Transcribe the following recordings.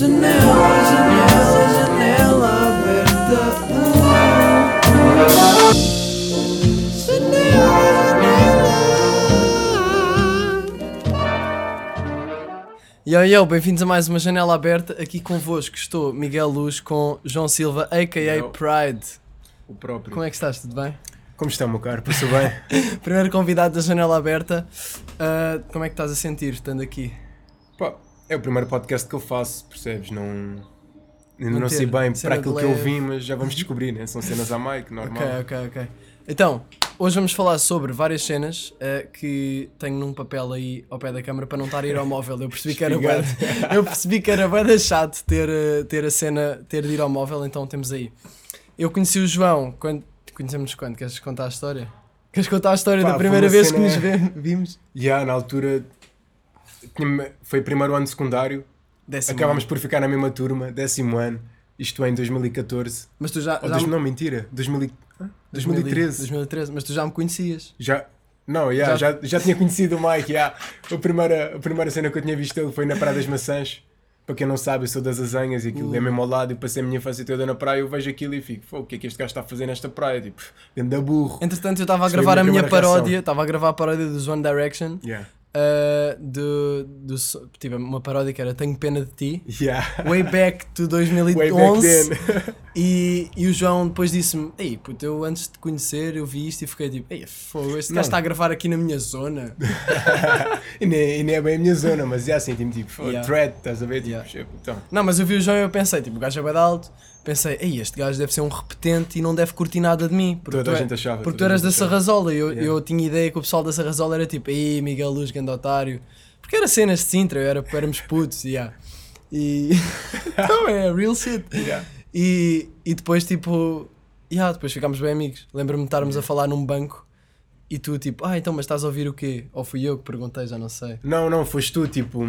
Janela, janela, janela aberta. Yo, yo, bem-vindos a mais uma janela aberta. Aqui convosco estou Miguel Luz com João Silva, a.k.a. Yo. Pride. O próprio. Como é que estás? Tudo bem? Como está, meu caro? Passou bem? Primeiro convidado da janela aberta. Ah, como é que estás a sentir estando aqui? É o primeiro podcast que eu faço, percebes? Não. Ainda não Manter sei bem para aquilo que eu vim, mas já vamos descobrir, né? São cenas a Mike, normal. Ok, ok, ok. Então, hoje vamos falar sobre várias cenas ah, que tenho num papel aí ao pé da câmara para não estar a ir ao móvel. Eu percebi que era bué- eu percebi que era bem chato ter, ah, ter a cena, ter de ir ao móvel, então temos aí. Eu conheci o João quando. Conhecemos quando? Queres contar a história? Queres contar a história Pá, da primeira vez que cena- nos vem- vimos? Já, na altura. Foi primeiro ano secundário, Décimo acabámos ano. por ficar na mesma turma, décimo ano, isto é em 2014. Mas tu já. Já dois- me- não, mentira, 2000 e- hã? 2013. 2013, mas tu já me conhecias. Já. Não, já, já, já tinha conhecido o Mike, já. A primeira, a primeira cena que eu tinha visto ele foi na Praia das Maçãs. Para quem não sabe, eu sou das Azanhas e aquilo Uh. é mesmo ao lado. Eu passei a minha infância toda na praia. Eu vejo aquilo e fico, "Pô, o que é que este gajo está a fazer nesta praia? Tipo, anda burro. Entretanto, eu estava a gravar a minha paródia, estava a gravar a paródia dos One Direction, Yeah. Uh, do, do, tipo, uma paródia que era Tenho Pena de Ti, Yeah. way back to Way back 2011, then. e, e o João depois disse-me, ei puto, eu antes de te conhecer, eu vi isto e fiquei tipo, ei, fogo, este gajo está a gravar aqui na minha zona. e, nem, e nem é bem a minha zona, mas é assim, tipo, tipo Yeah. thread, estás a ver? Tipo, Yeah. então, Não, mas eu vi o João e eu pensei, tipo, o gajo é bem alto, pensei, ei, este gajo deve ser um repetente e não deve curtir nada de mim, porque, toda tu, a é- gente achava. porque tu eras da. Sarrazola e eu, Yeah. eu tinha ideia que o pessoal da Sarrazola era tipo, ei, Miguel Luz, grande otário, porque era cenas de Sintra, era, éramos putos, yeah. e... então é, real shit. Yeah. E, e depois, tipo, yeah, depois ficámos bem amigos. Lembro-me de estarmos a falar num banco e tu, tipo, ah, então, mas estás a ouvir o quê? Ou fui eu que perguntei, já não sei. Não, não, foste tu, tipo.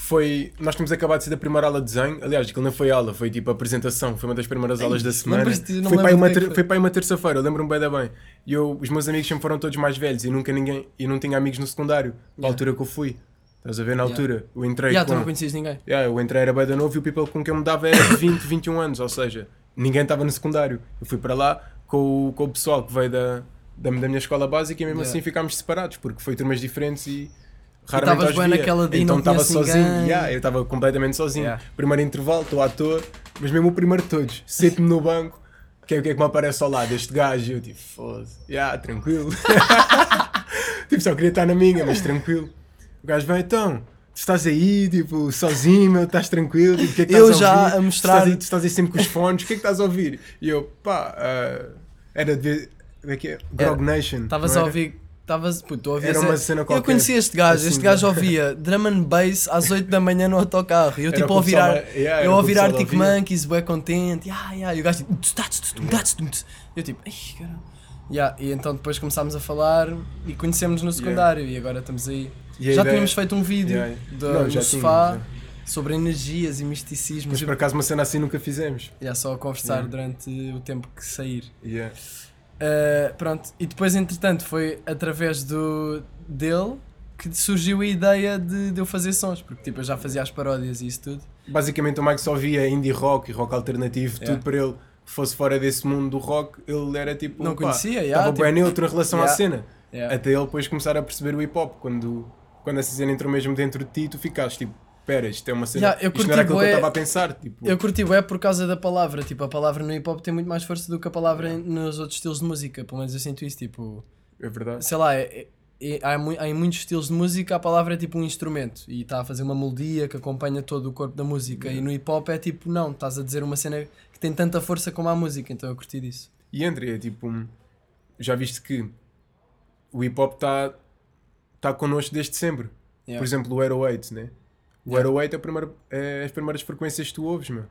Foi. Nós tínhamos acabado de ser da primeira aula de desenho. Aliás, aquilo não foi aula, foi tipo apresentação. Foi uma das primeiras Ei, aulas da semana. não Foi para, uma é ter... foi. foi para aí uma terça-feira, eu lembro-me bem da bem. E eu, os meus amigos sempre foram todos mais velhos e nunca ninguém. E não tinha amigos no secundário, na Yeah. altura que eu fui. Estás a ver? Na Yeah. altura, eu entrei tu com. não conhecias ninguém. Yeah, eu entrei era bem da novo e o people com quem eu me dava era de 20, 21 anos, ou seja, ninguém estava no secundário. Eu fui para lá com o, com o pessoal que veio da, da, da minha escola básica e mesmo Yeah. assim ficámos separados, porque foi turmas diferentes e raramente os bem via. naquela de Então estava sozinho, yeah, eu estava completamente sozinho. Yeah. Primeiro intervalo, estou à toa, mas mesmo o primeiro de todos, sento-me no banco, que é o que é que me aparece ao lado, este gajo, e eu tipo, foda-se, yeah, tranquilo. tipo, só queria estar na minha, mas tranquilo. O gajo vem, então, tu estás aí, tipo, sozinho, meu, estás tranquilo, tipo, o que é que Eu estás já ouvir? a mostrar- Tu estás, aí, tu estás aí sempre com os fones, o que é que estás a ouvir? E eu, pá, ah, era de. Como é que é? Grog Nation. Estavas a ouvir. Estavas, puto, ouvias Era uma cena Eu qualquer. conhecia este gajo, Assim, este gajo ouvia drum and bass às 8 da manhã no autocarro. E eu tipo a ouvir, ar- yeah, eu ouvir Arctic. Monkeys, bué contente. Yeah, yeah. E o gajo tipo. Eu tipo, ai caramba. Yeah, e então depois começámos a falar e conhecemos no secundário e agora estamos aí. Já tínhamos feito um vídeo Yeah. do- Não, no já sofá tínhamos, sobre energias e misticismo. Mas por acaso uma cena assim nunca fizemos. Yeah, só a conversar durante o tempo que sair. Uh, pronto, e depois entretanto foi através do, dele que surgiu a ideia de, de eu fazer sons, porque tipo eu já fazia as paródias e isso tudo. Basicamente o Mike só via indie rock e rock alternativo, Yeah. tudo para ele fosse fora desse mundo do rock, ele era tipo. Não pá, conhecia, yeah, Estava tipo- bem neutro em relação Yeah. à cena. Yeah. Até ele depois começar a perceber o hip hop. Quando, quando essa cena entrou mesmo dentro de ti, tu ficaste tipo, pera, isto é uma cena. Yeah, eu isto não era curti aquilo que eu estava a pensar. Tipo, Eu curti é por causa da palavra, tipo a palavra no hip hop tem muito mais força do que a palavra em- nos outros estilos de música, pelo menos eu sinto isso, tipo, É verdade. sei lá, é- é- há, mui- há em muitos estilos de música a palavra é tipo um instrumento e está a fazer uma melodia que acompanha todo o corpo da música e no hip hop é tipo, não, estás a dizer uma cena que tem tanta força como a música, então eu curti disso. E André, é tipo, já viste que o hip hop está tá connosco desde sempre. Yeah. Por exemplo, o Aero 8, né? O Yeah. Aero 8 é, a primeira- é as primeiras frequências que tu ouves, meu.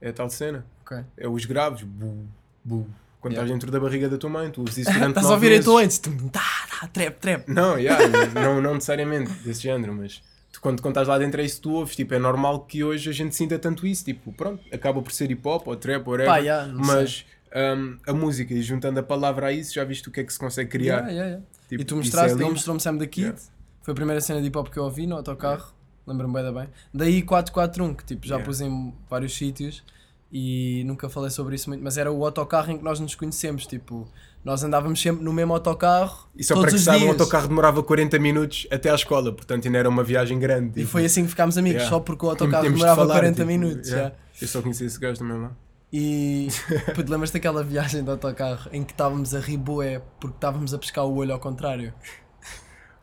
É a tal cena. Ok. É os graves. Bu, bu. Quando Yeah. estás dentro da barriga da tua mãe, tu ouves isso durante Estás a ouvir meses. então antes? Tá, tá, trap, trap. Não, yeah, não, não necessariamente desse género, mas tu, quando, quando estás lá dentro é isso que tu ouves. Tipo, é normal que hoje a gente sinta tanto isso. Tipo, pronto, acaba por ser hip hop ou trap, whatever. Pá, yeah, mas hum, a música e juntando a palavra a isso, já viste o que é que se consegue criar. Yeah. Tipo, e tu isso mostraste, é ele mostrou-me Sam da Kid. Foi a primeira cena de hip hop que eu ouvi no autocarro. Lembro-me bem, bem. Daí 441, que tipo, já Yeah. pus em vários sítios e nunca falei sobre isso muito, mas era o autocarro em que nós nos conhecemos. Tipo, nós andávamos sempre no mesmo autocarro. E só para que saibam, o autocarro demorava 40 minutos até à escola, portanto ainda era uma viagem grande. E tipo. foi assim que ficámos amigos, Yeah. só porque o autocarro temos de demorava falar, 40 tipo, minutos. yeah. já. Eu só conheci esse gajo também lá. E puto, lembras daquela viagem de autocarro em que estávamos a rir bué porque estávamos a pescar o olho ao contrário?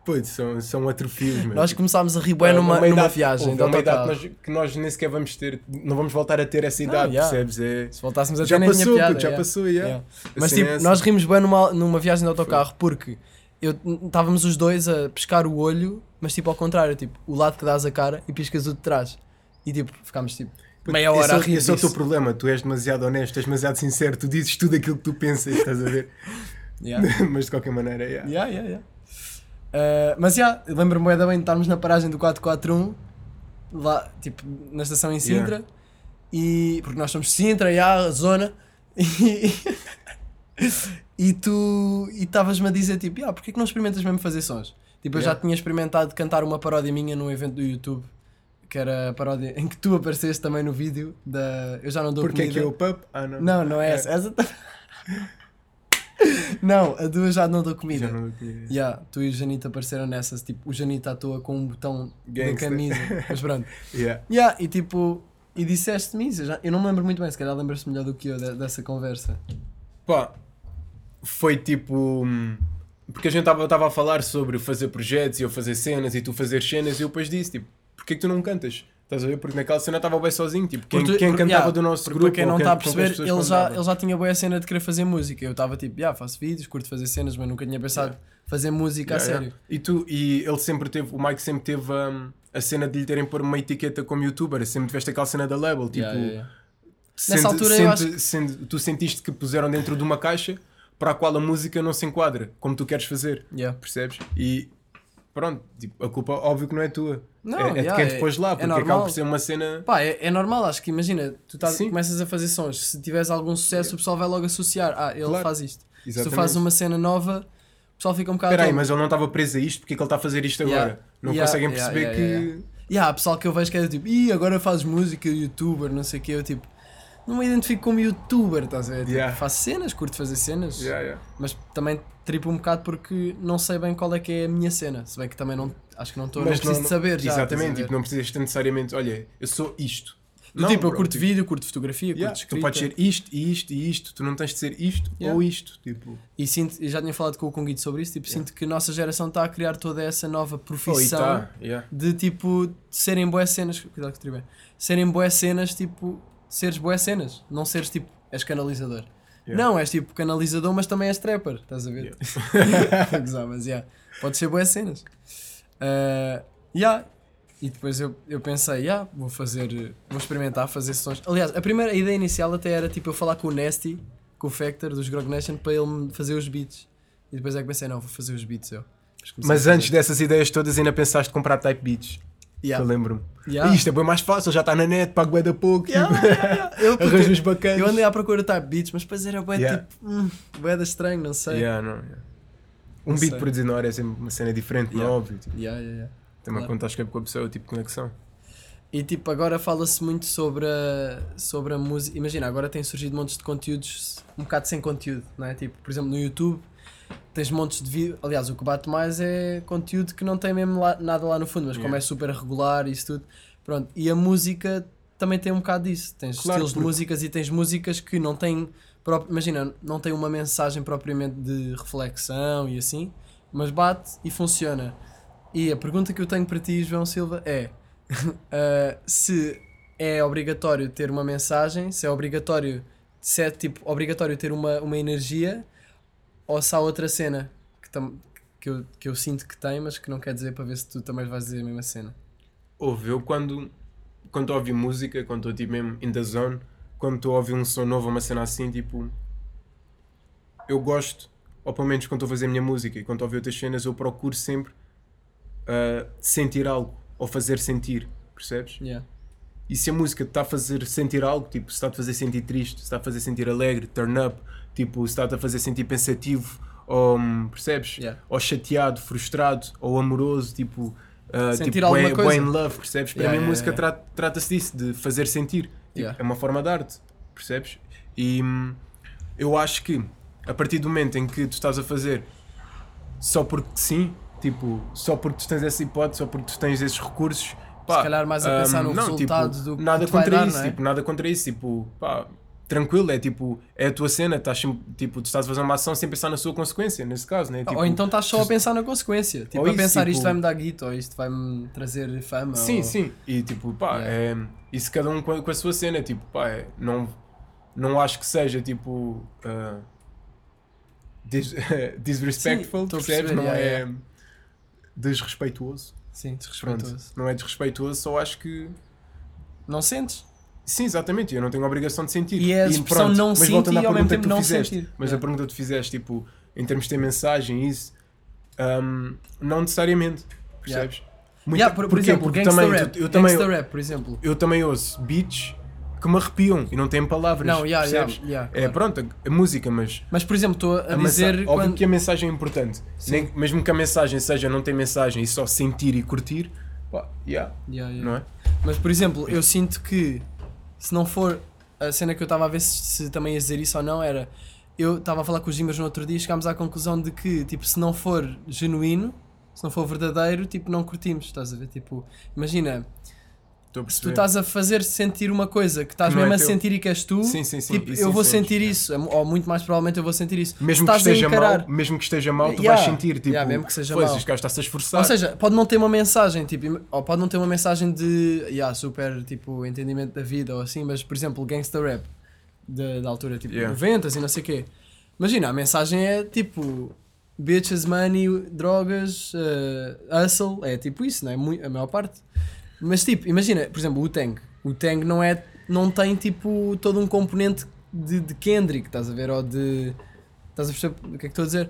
Putz, são, são atrofios, mano. Nós começámos a rir É numa, uma numa idade- viagem houve de uma idade autocarro. que nós, que nós nem sequer vamos ter, não vamos voltar a ter essa idade, yeah. percebes? É, Se voltássemos a já ter tinha passou, piada. puto, já yeah. passou, yeah. Yeah. A Mas cena tipo, é essa. nós rimos bem numa, numa viagem de autocarro porque eu estávamos os dois a pescar o olho, mas tipo ao contrário, tipo, o lado que dás a cara e piscas o de trás. E tipo, ficámos tipo meia hora esse, é a Esse é o teu problema, tu és demasiado honesto, és demasiado sincero, tu dizes tudo aquilo que tu pensas, estás a ver? Yeah. Mas de qualquer maneira, yeah. Yeah, yeah, yeah. Uh, mas já, yeah, lembro-me bem de estarmos na paragem do 441, lá, tipo, na estação em Sintra, e, porque nós somos de Sintra, yeah, a zona, e, e tu e estavas-me a dizer, tipo, yeah, porque é que não experimentas mesmo fazer sons? Tipo, eu já Yeah. tinha experimentado cantar uma paródia minha num evento do YouTube, que era a paródia em que tu apareceste também no vídeo, da Eu Já Não Dou Porque é Comida. que é o pub? Ah, não. Não, não é essa. essa tá- não, a Eu Já Não Dou Comida. Já não dou comida. Yeah, tu e o Janito apareceram nessas, tipo, o Janito à toa com um botão Gangster. camisa, mas pronto. Yeah. Yeah, e tipo, e disseste-me isso, eu, já, eu não me lembro muito bem, se calhar lembras-te melhor do que eu de- dessa conversa. Pá, foi tipo. hum, Porque a gente estava a falar sobre fazer projetos e eu fazer cenas e tu fazer cenas e eu depois disse, tipo, porquê que tu não cantas? Estás a ver? Porque naquela cena estava bem sozinho, tipo, quem, Porque quem porque, cantava yeah, do nosso porque grupo. Para quem não está a perceber, ele já, ele já tinha boa cena de querer fazer música. Eu estava tipo, yeah, faço vídeos, curto fazer cenas, mas nunca tinha pensado fazer música Yeah, a yeah. sério. E, tu, e ele sempre teve, o Mike sempre teve hum, a cena de lhe terem pôr uma etiqueta como youtuber, sempre tiveste aquela cena da label, tipo, Yeah, yeah, yeah. sente- Nessa altura eu sente- acho que- sente- tu sentiste que puseram dentro de uma caixa para a qual a música não se enquadra, como tu queres fazer. Yeah. percebes? E pronto, tipo, a culpa óbvio que não é tua. Não, é, é de yeah, quem é- te pôs lá, é porque normal. acaba por ser uma cena. Pá, é, é normal, acho que imagina, tu tá- começas a fazer sons, se tiveres algum sucesso, o pessoal vai logo associar, ah, ele Claro. faz isto. Se tu Exatamente. fazes uma cena nova, o pessoal fica um bocado. Espera aí, "Então, mas ele não estava preso a isto, porque é que ele está a fazer isto Yeah. agora? Não Yeah, conseguem yeah, perceber yeah, que. yeah, E há pessoal que eu vejo que é tipo, ih, agora fazes música, youtuber, não sei o que, eu tipo, não me identifico como youtuber, estás a ver? Tipo, Yeah. faço cenas, curto fazer cenas, Yeah, yeah. mas também tripo um bocado porque não sei bem qual é que é a minha cena, se bem que também não, acho que não estou, não preciso de saber já. Exatamente, tipo, não precisas necessariamente, olha, eu sou isto. Do Não, tipo, eu curto tipo, vídeo, curto fotografia, yeah, curto escrita. Tu podes ser isto e isto e isto, tu não tens de ser isto Yeah. ou isto. Tipo, E sinto, já tinha falado com o Conguito sobre isso, tipo, sinto que a nossa geração está a criar toda essa nova oh, profissão tá, yeah. de tipo serem boas cenas, cuidado que escrevi bem, serem boas cenas, tipo, seres boas cenas, não seres tipo, és canalizador. Yeah. Não, és tipo canalizador, mas também és trapper, estás a ver? Gozar, mas yeah, pode ser boas cenas. Uh, yeah. E depois eu, eu pensei, yeah, vou fazer, vou experimentar fazer sessões. Aliás, a primeira a ideia inicial até era tipo eu falar com o Nasty, com o Factor dos Grog Nation, para ele me fazer os beats. E depois é que pensei, não, vou fazer os beats eu. Mas antes dessas ideias todas ainda pensaste comprar type beats. Yeah. Eu lembro-me. Yeah. "Ih, Isto é bem mais fácil, já está na net, pago bué da pouco. Yeah, tipo, yeah. Eu, Arranjos bacanas. eu andei à procura de type beats, mas depois era bué tipo, hum, bué da estranho, não sei. Yeah, não, yeah. Um beat sei. na hora é sempre uma cena diferente, não é Yeah. óbvio. Tipo, Yeah, yeah, yeah. também Claro. quando estás com a pessoa, tipo conexão. E tipo, agora fala-se muito sobre a, sobre a música. Imagina, agora tem surgido montes de conteúdos um bocado sem conteúdo, não é? Tipo, por exemplo, no YouTube tens montes de vídeos. Aliás, o que bate mais é conteúdo que não tem mesmo lá- nada lá no fundo, mas como Yeah. é super regular e isso tudo. Pronto. E a música também tem um bocado disso. Tens Claro, estilos de porque- músicas e tens músicas que não têm. Imagina, não tem uma mensagem propriamente de reflexão e assim, mas bate e funciona. E a pergunta que eu tenho para ti, João Silva, é uh, se é obrigatório ter uma mensagem, se é obrigatório, se é tipo obrigatório ter uma, uma energia, ou se há outra cena que, tam, que, eu, que eu sinto que tem, mas que não quer dizer para ver se tu também vais dizer a mesma cena. Ouve, eu quando quando ouvir música, quando estou tipo mesmo in the zone, quando estou a ouvir um som novo, uma cena assim, tipo, eu gosto, ou pelo menos quando estou a fazer a minha música e quando estou a ouvir outras cenas, eu procuro sempre ah, sentir algo, ou fazer sentir, percebes? Yeah. E se a música está a fazer sentir algo, tipo, se está a te fazer sentir triste, se está a fazer sentir alegre, turn up, tipo, se está a fazer sentir pensativo, ou, hum, percebes? Yeah. Ou chateado, frustrado, ou amoroso, tipo, ah, Sentir tipo, alguma bué- coisa. bué in love, percebes? Para Yeah, mim a música trata-se disso, de fazer sentir. Tipo, Yeah. É uma forma de arte, percebes? E hum, eu acho que a partir do momento em que tu estás a fazer só porque sim, tipo, só porque tu tens essa hipótese, só porque tu tens esses recursos, pá, Se calhar mais a pensar no não, resultado tipo, do que nada vai contra dar, isso, é? tipo, nada contra isso, tipo, pá, tranquilo, é tipo, é a tua cena, estás sempre, tipo, tu estás a fazer uma ação sem pensar na sua consequência, nesse caso, né? Tipo, ou então estás só a pensar na consequência. Tipo, Ou a isso, pensar tipo- isto vai-me dar guito, ou isto vai-me trazer fama. Sim, ou... sim. E tipo, pá, Yeah. é, isso cada um com a, sua cena. Tipo, pá, é, não, não acho que seja tipo. ah, dis- disrespectful, Sim, percebes? Não yeah, é yeah. desrespeituoso. Sim, Pronto, desrespeitoso. não é desrespeituoso, só acho que. Não sentes? Sim, exatamente, eu não tenho a obrigação de sentir. E é a expressão não mas sentir voltando à e ao mesmo pergunta que tempo tu não fizeste, sentir. Mas Yeah. a pergunta que tu fizeste, tipo, em termos de ter mensagem, isso, ahm, não necessariamente, percebes? Muita- Yeah, por, por exemplo, Porque também, rap. tu- eu também, rap, por exemplo. eu também ouço beats que me arrepiam e não têm palavras. Não, yeah, yeah, percebes? yeah, É claro. pronto, a, a música, mas Mas, por exemplo, estou a, a dizer mensa- óbvio quando... que a mensagem é importante. Nem- mesmo que a mensagem seja não tem mensagem e só sentir e curtir, pá, yeah, Yeah, yeah. não é? Mas, por exemplo, eu sinto que se não for a cena que eu estava a ver se, se também ia dizer isso ou não era. Eu estava a falar com os Gimbers no outro dia e chegámos à conclusão de que, tipo, se não for genuíno, se não for verdadeiro, tipo, não curtimos. Estás a ver? Tipo, imagina, Estou a se tu perceber. estás a fazer sentir uma coisa que estás Que não é mesmo a teu. sentir e que és tu, Sim, sim, sim. tipo, isso eu vou sentes, sentir isso, ou muito mais provavelmente eu vou sentir isso. Mesmo que esteja mal, mesmo que esteja mal, tu Yeah. vais sentir, tipo, Yeah, mesmo que seja "Foda-se, mal." este gajo está-se a esforçar. Ou seja, pode não ter uma mensagem, tipo, ou pode não ter uma mensagem de yeah, super tipo entendimento da vida ou assim, mas por exemplo, gangsta rap da, da altura tipo Yeah. 90 e não sei o quê. Imagina, a mensagem é tipo bitches, money, drogas, uh, hustle, é tipo isso, não é? A maior parte. Mas tipo, imagina, por exemplo, o Tang. O Tang não é não tem tipo todo um componente de, de Kendrick, estás a ver? Ou de. Estás a perceber o que é que estou a dizer?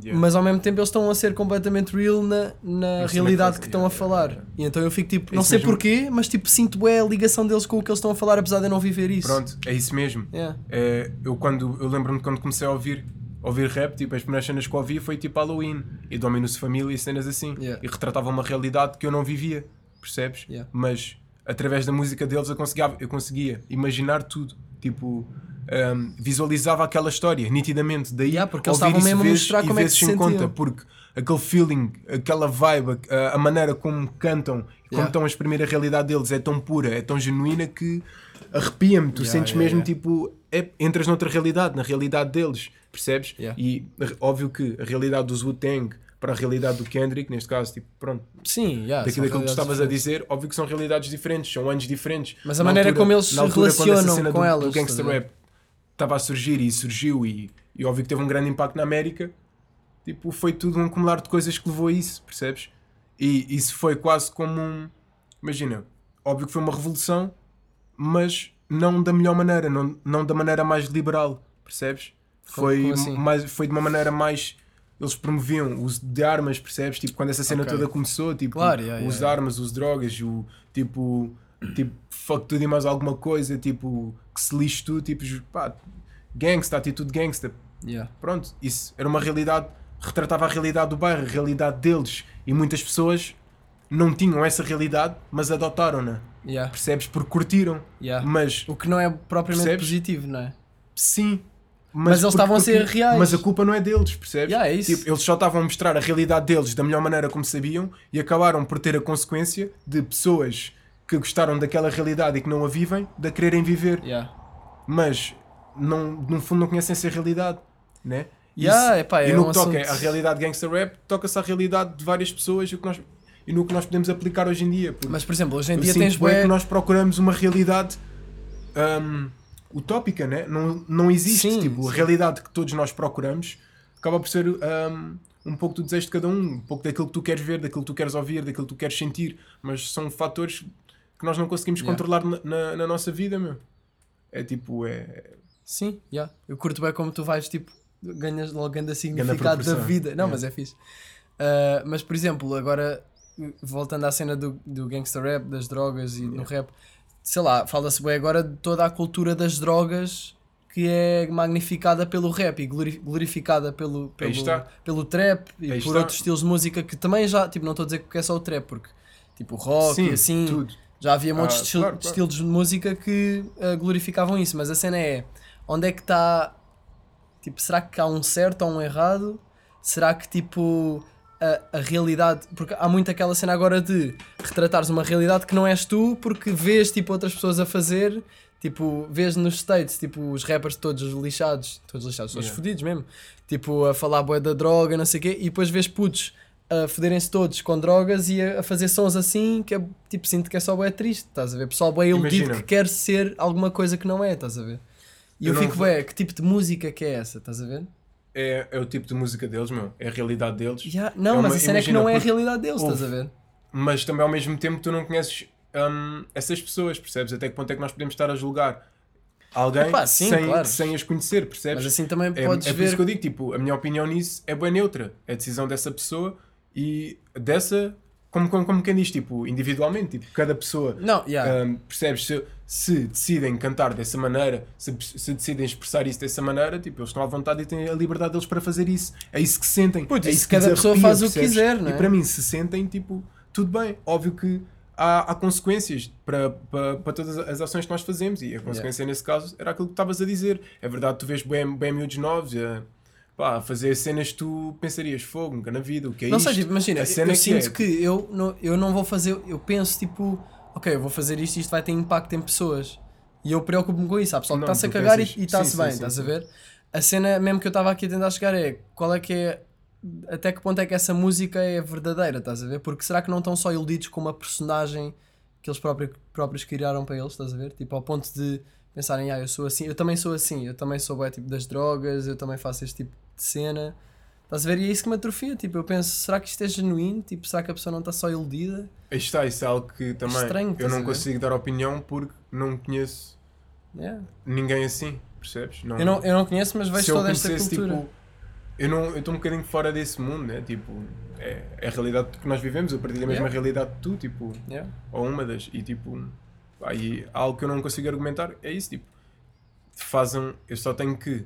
Yeah. Mas ao mesmo tempo eles estão a ser completamente real na, na Mas realidade também que estão a fazem, falar. yeah, yeah. E então eu fico tipo, É não sei mesmo. porquê, mas tipo sinto bem a ligação deles com o que eles estão a falar, apesar de eu não viver isso. Pronto, é isso mesmo. Yeah. É, eu quando eu lembro-me quando comecei a ouvir ouvir rap, tipo, as primeiras cenas que eu ouvi foi tipo Halloween e Dominus Família e cenas assim. Yeah. E retratava uma realidade que eu não vivia, percebes? Yeah. Mas através da música deles eu conseguia, eu conseguia imaginar tudo. Tipo, um, visualizava aquela história nitidamente. Daí Yeah, porque eles estavam mesmo a mostrar como é que se sentiam. conta, porque aquele feeling, aquela vibe, a, a maneira como cantam, como Yeah. estão a exprimir a realidade deles é tão pura, é tão genuína que arrepia-me. Tu Yeah, sentes mesmo tipo, é, entras noutra realidade, na realidade deles, percebes? E óbvio que a realidade do Wu-Tang para a realidade do Kendrick, neste caso, tipo, pronto, Sim, yeah, daquilo são que estavas a dizer, óbvio que são realidades diferentes, são anos diferentes. Mas a Na maneira como eles se altura, relacionam com do, elas, do gangster rap estava a surgir e surgiu e, e óbvio que teve um grande impacto na América, tipo, foi tudo um acumular de coisas que levou a isso, percebes? E isso foi quase como um. Imagina, óbvio que foi uma revolução, mas não da melhor maneira, não, não da maneira mais liberal, percebes? Como- Foi, como assim? mais, foi de uma maneira mais. Eles promoviam o uso de armas, percebes? Tipo, quando essa cena Ok. toda começou, tipo, Claro, yeah, o uso yeah, de armas, os drogas, o tipo, tipo, fuck tudo e mais alguma coisa, tipo, que se lixe tudo, tipo, pá, gangsta, atitude gangsta, Yeah. pronto, isso era uma realidade, retratava a realidade do bairro, a realidade deles, e muitas pessoas não tinham essa realidade, mas adotaram-na, Yeah. percebes? Porque curtiram, Yeah. mas O que não é propriamente Percebes? positivo, não é? sim. Mas eles estavam a ser reais. Mas a culpa não é deles, percebes? Yeah, é isso. Tipo, eles só estavam a mostrar a realidade deles da melhor maneira como sabiam e acabaram por ter a consequência de pessoas que gostaram daquela realidade e que não a vivem, de a quererem viver. Yeah. Mas não, no fundo não conhecem essa realidade, né? Yeah, Isso- epá, é e no um que toca assunto- à realidade gangster rap, toca-se à realidade de várias pessoas e, o que nós, e no que nós podemos aplicar hoje em dia. Mas por exemplo, hoje em dia tens bué que nós procuramos uma realidade hum, utópica, né? não, não existe. Sim, tipo, a sim. realidade que todos nós procuramos acaba por ser hum, um pouco do desejo de cada um, um pouco daquilo que tu queres ver, daquilo que tu queres ouvir, daquilo que tu queres sentir, mas são fatores que nós não conseguimos Yeah. controlar na, na, na nossa vida, meu. É tipo, é. Sim, yeah. eu curto bem como tu vais, tipo, ganhas logo grande significado da vida. Não, yeah. mas é fixe. Ah, mas, por exemplo, agora, voltando à cena do, do gangster rap, das drogas e no rap, sei lá, fala-se bem agora de toda a cultura das drogas que é magnificada pelo rap e glori- glorificada pelo, pelo, está. pelo trap e Aí por está. outros estilos de música que também já, tipo, não estou a dizer que é só o trap, porque tipo rock Sim, e assim. tudo. Já havia montes Ah, de estil- claro, estilos de música que ah, glorificavam isso, mas a cena é onde é que está. Tipo, será que há um certo ou um errado? Será que tipo a, a realidade. Porque há muito aquela cena agora de retratares uma realidade que não és tu porque vês tipo outras pessoas a fazer. Tipo, vês nos States, tipo, os rappers todos lixados, todos lixados, todos Yeah. fodidos mesmo, tipo, a falar bué da droga, não sei o quê, e depois vês putos a foderem-se todos com drogas e a, a fazer sons assim que é, tipo, sinto que é só bué triste, estás a ver? Pessoal bué iludido que quer ser alguma coisa que não é, estás a ver? E eu, Eu não fico vou- bué, que tipo de música que é essa, estás a ver? É, é o tipo de música deles, meu. É a realidade deles. Já- não, É mas uma- a cena é que não é a realidade deles, houve- estás a ver? Mas também ao mesmo tempo tu não conheces hum, essas pessoas, percebes? Até que ponto é que nós podemos estar a julgar alguém Epá, sim, sem, claro. sem as conhecer, percebes? Mas assim também É, podes é por ver. isso que eu digo, tipo, a minha opinião nisso é bem neutra. É a decisão dessa pessoa e dessa, como, como, como quem diz, tipo, individualmente, tipo, cada pessoa Não, yeah. um, percebes? Se, se decidem cantar dessa maneira, se, se decidem expressar isso dessa maneira, tipo, eles estão à vontade e têm a liberdade deles para fazer isso. É isso que sentem. Putz, é isso que cada pessoa faz o que percebes? quiser, não é? E para mim, se sentem, tipo, tudo bem. Óbvio que há, há consequências para, para, para todas as ações que nós fazemos e a consequência nesse caso era aquilo que estavas a dizer. É verdade, tu vês bem, bem miúdos novos a, pá, fazer cenas que tu pensarias, fogo, nunca na vida, o que é não isto? sei, tipo, imagina, eu, cena eu sinto é- que eu não, eu não vou fazer, eu penso tipo, ok, eu vou fazer isto e isto vai ter impacto em pessoas. E eu preocupo-me com isso. Há pessoal que Não, está-se a cagar pensas- e está-se bem, sim, estás sim, a ver? A cena mesmo que eu estava aqui a tentar chegar é qual é que é. Até que ponto é que essa música é verdadeira, estás a ver? Porque será que não estão só iludidos com uma personagem que eles próprios, próprios criaram para eles, estás a ver? Tipo, ao ponto de pensarem, ah, eu sou assim, eu também sou assim, eu também sou bué, tipo das drogas, eu também faço este tipo de cena. Estás a ver? E é isso que me atrofia. Tipo, eu penso, será que isto é genuíno? Tipo, será que a pessoa não está só iludida? Aí está, isso é algo que também estranho, eu não consigo dar opinião porque não conheço Yeah. ninguém assim, percebes? Eu, não, eu não conheço, mas vejo toda esta cultura. tipo, eu não eu estou um bocadinho fora desse mundo, né? Tipo, é, é a realidade que nós vivemos, eu partilho a mesma Yeah. realidade que tu, tipo, Yeah. ou uma das, e tipo, aí algo que eu não consigo argumentar é isso, tipo, fazem, eu só tenho que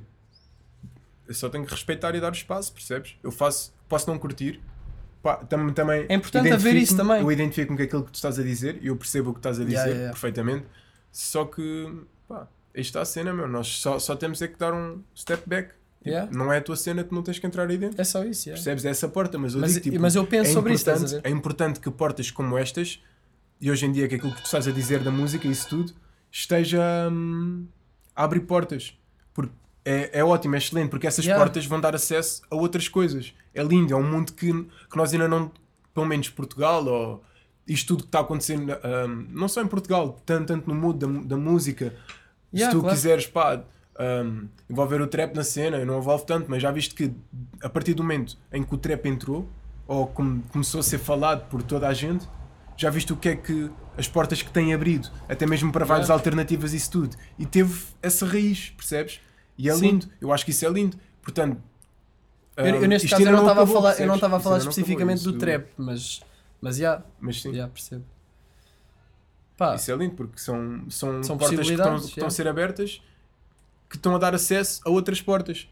eu só tenho que respeitar e dar o espaço, percebes? Eu faço, posso não curtir, pá, tam, também É importante haver isso também. Eu identifico-me com aquilo que tu estás a dizer e eu percebo o que estás a dizer Yeah, yeah, yeah. perfeitamente, só que, pá, está a cena, meu, nós só, só temos é que dar um step back. Tipo. Não é a tua cena, tu não tens que entrar aí dentro. É só isso. Percebes? É essa porta, mas eu Mas- digo, tipo, mas eu penso é sobre isso? É importante que portas como estas, e hoje em dia que aquilo que tu estás a dizer da música e isso tudo, esteja hum, a abrir portas. Porque é, é ótimo, é excelente, porque essas Yeah. portas vão dar acesso a outras coisas. É lindo, é um mundo que, que nós ainda não, pelo menos Portugal, ou isto tudo que está acontecendo, hum, não só em Portugal, tanto, tanto no mundo da, da música, Yeah, se tu claro. quiseres, pá, um, envolver o trap na cena, eu não envolvo tanto, mas já viste que a partir do momento em que o trap entrou, ou come- começou a ser falado por toda a gente, já viste o que é que as portas que tem abrido, até mesmo para várias Yeah. alternativas e isso tudo. E teve essa raiz, percebes? E é Sim. lindo, eu acho que isso é lindo. Portanto, Eu, eu neste caso eu não estava a falar, eu não estava a falar acabou, especificamente do trap, mas mas já, Mas sim, já percebo. Pá, Isso é lindo porque são, são, São portas que estão, é. a ser abertas que estão a dar acesso a outras portas.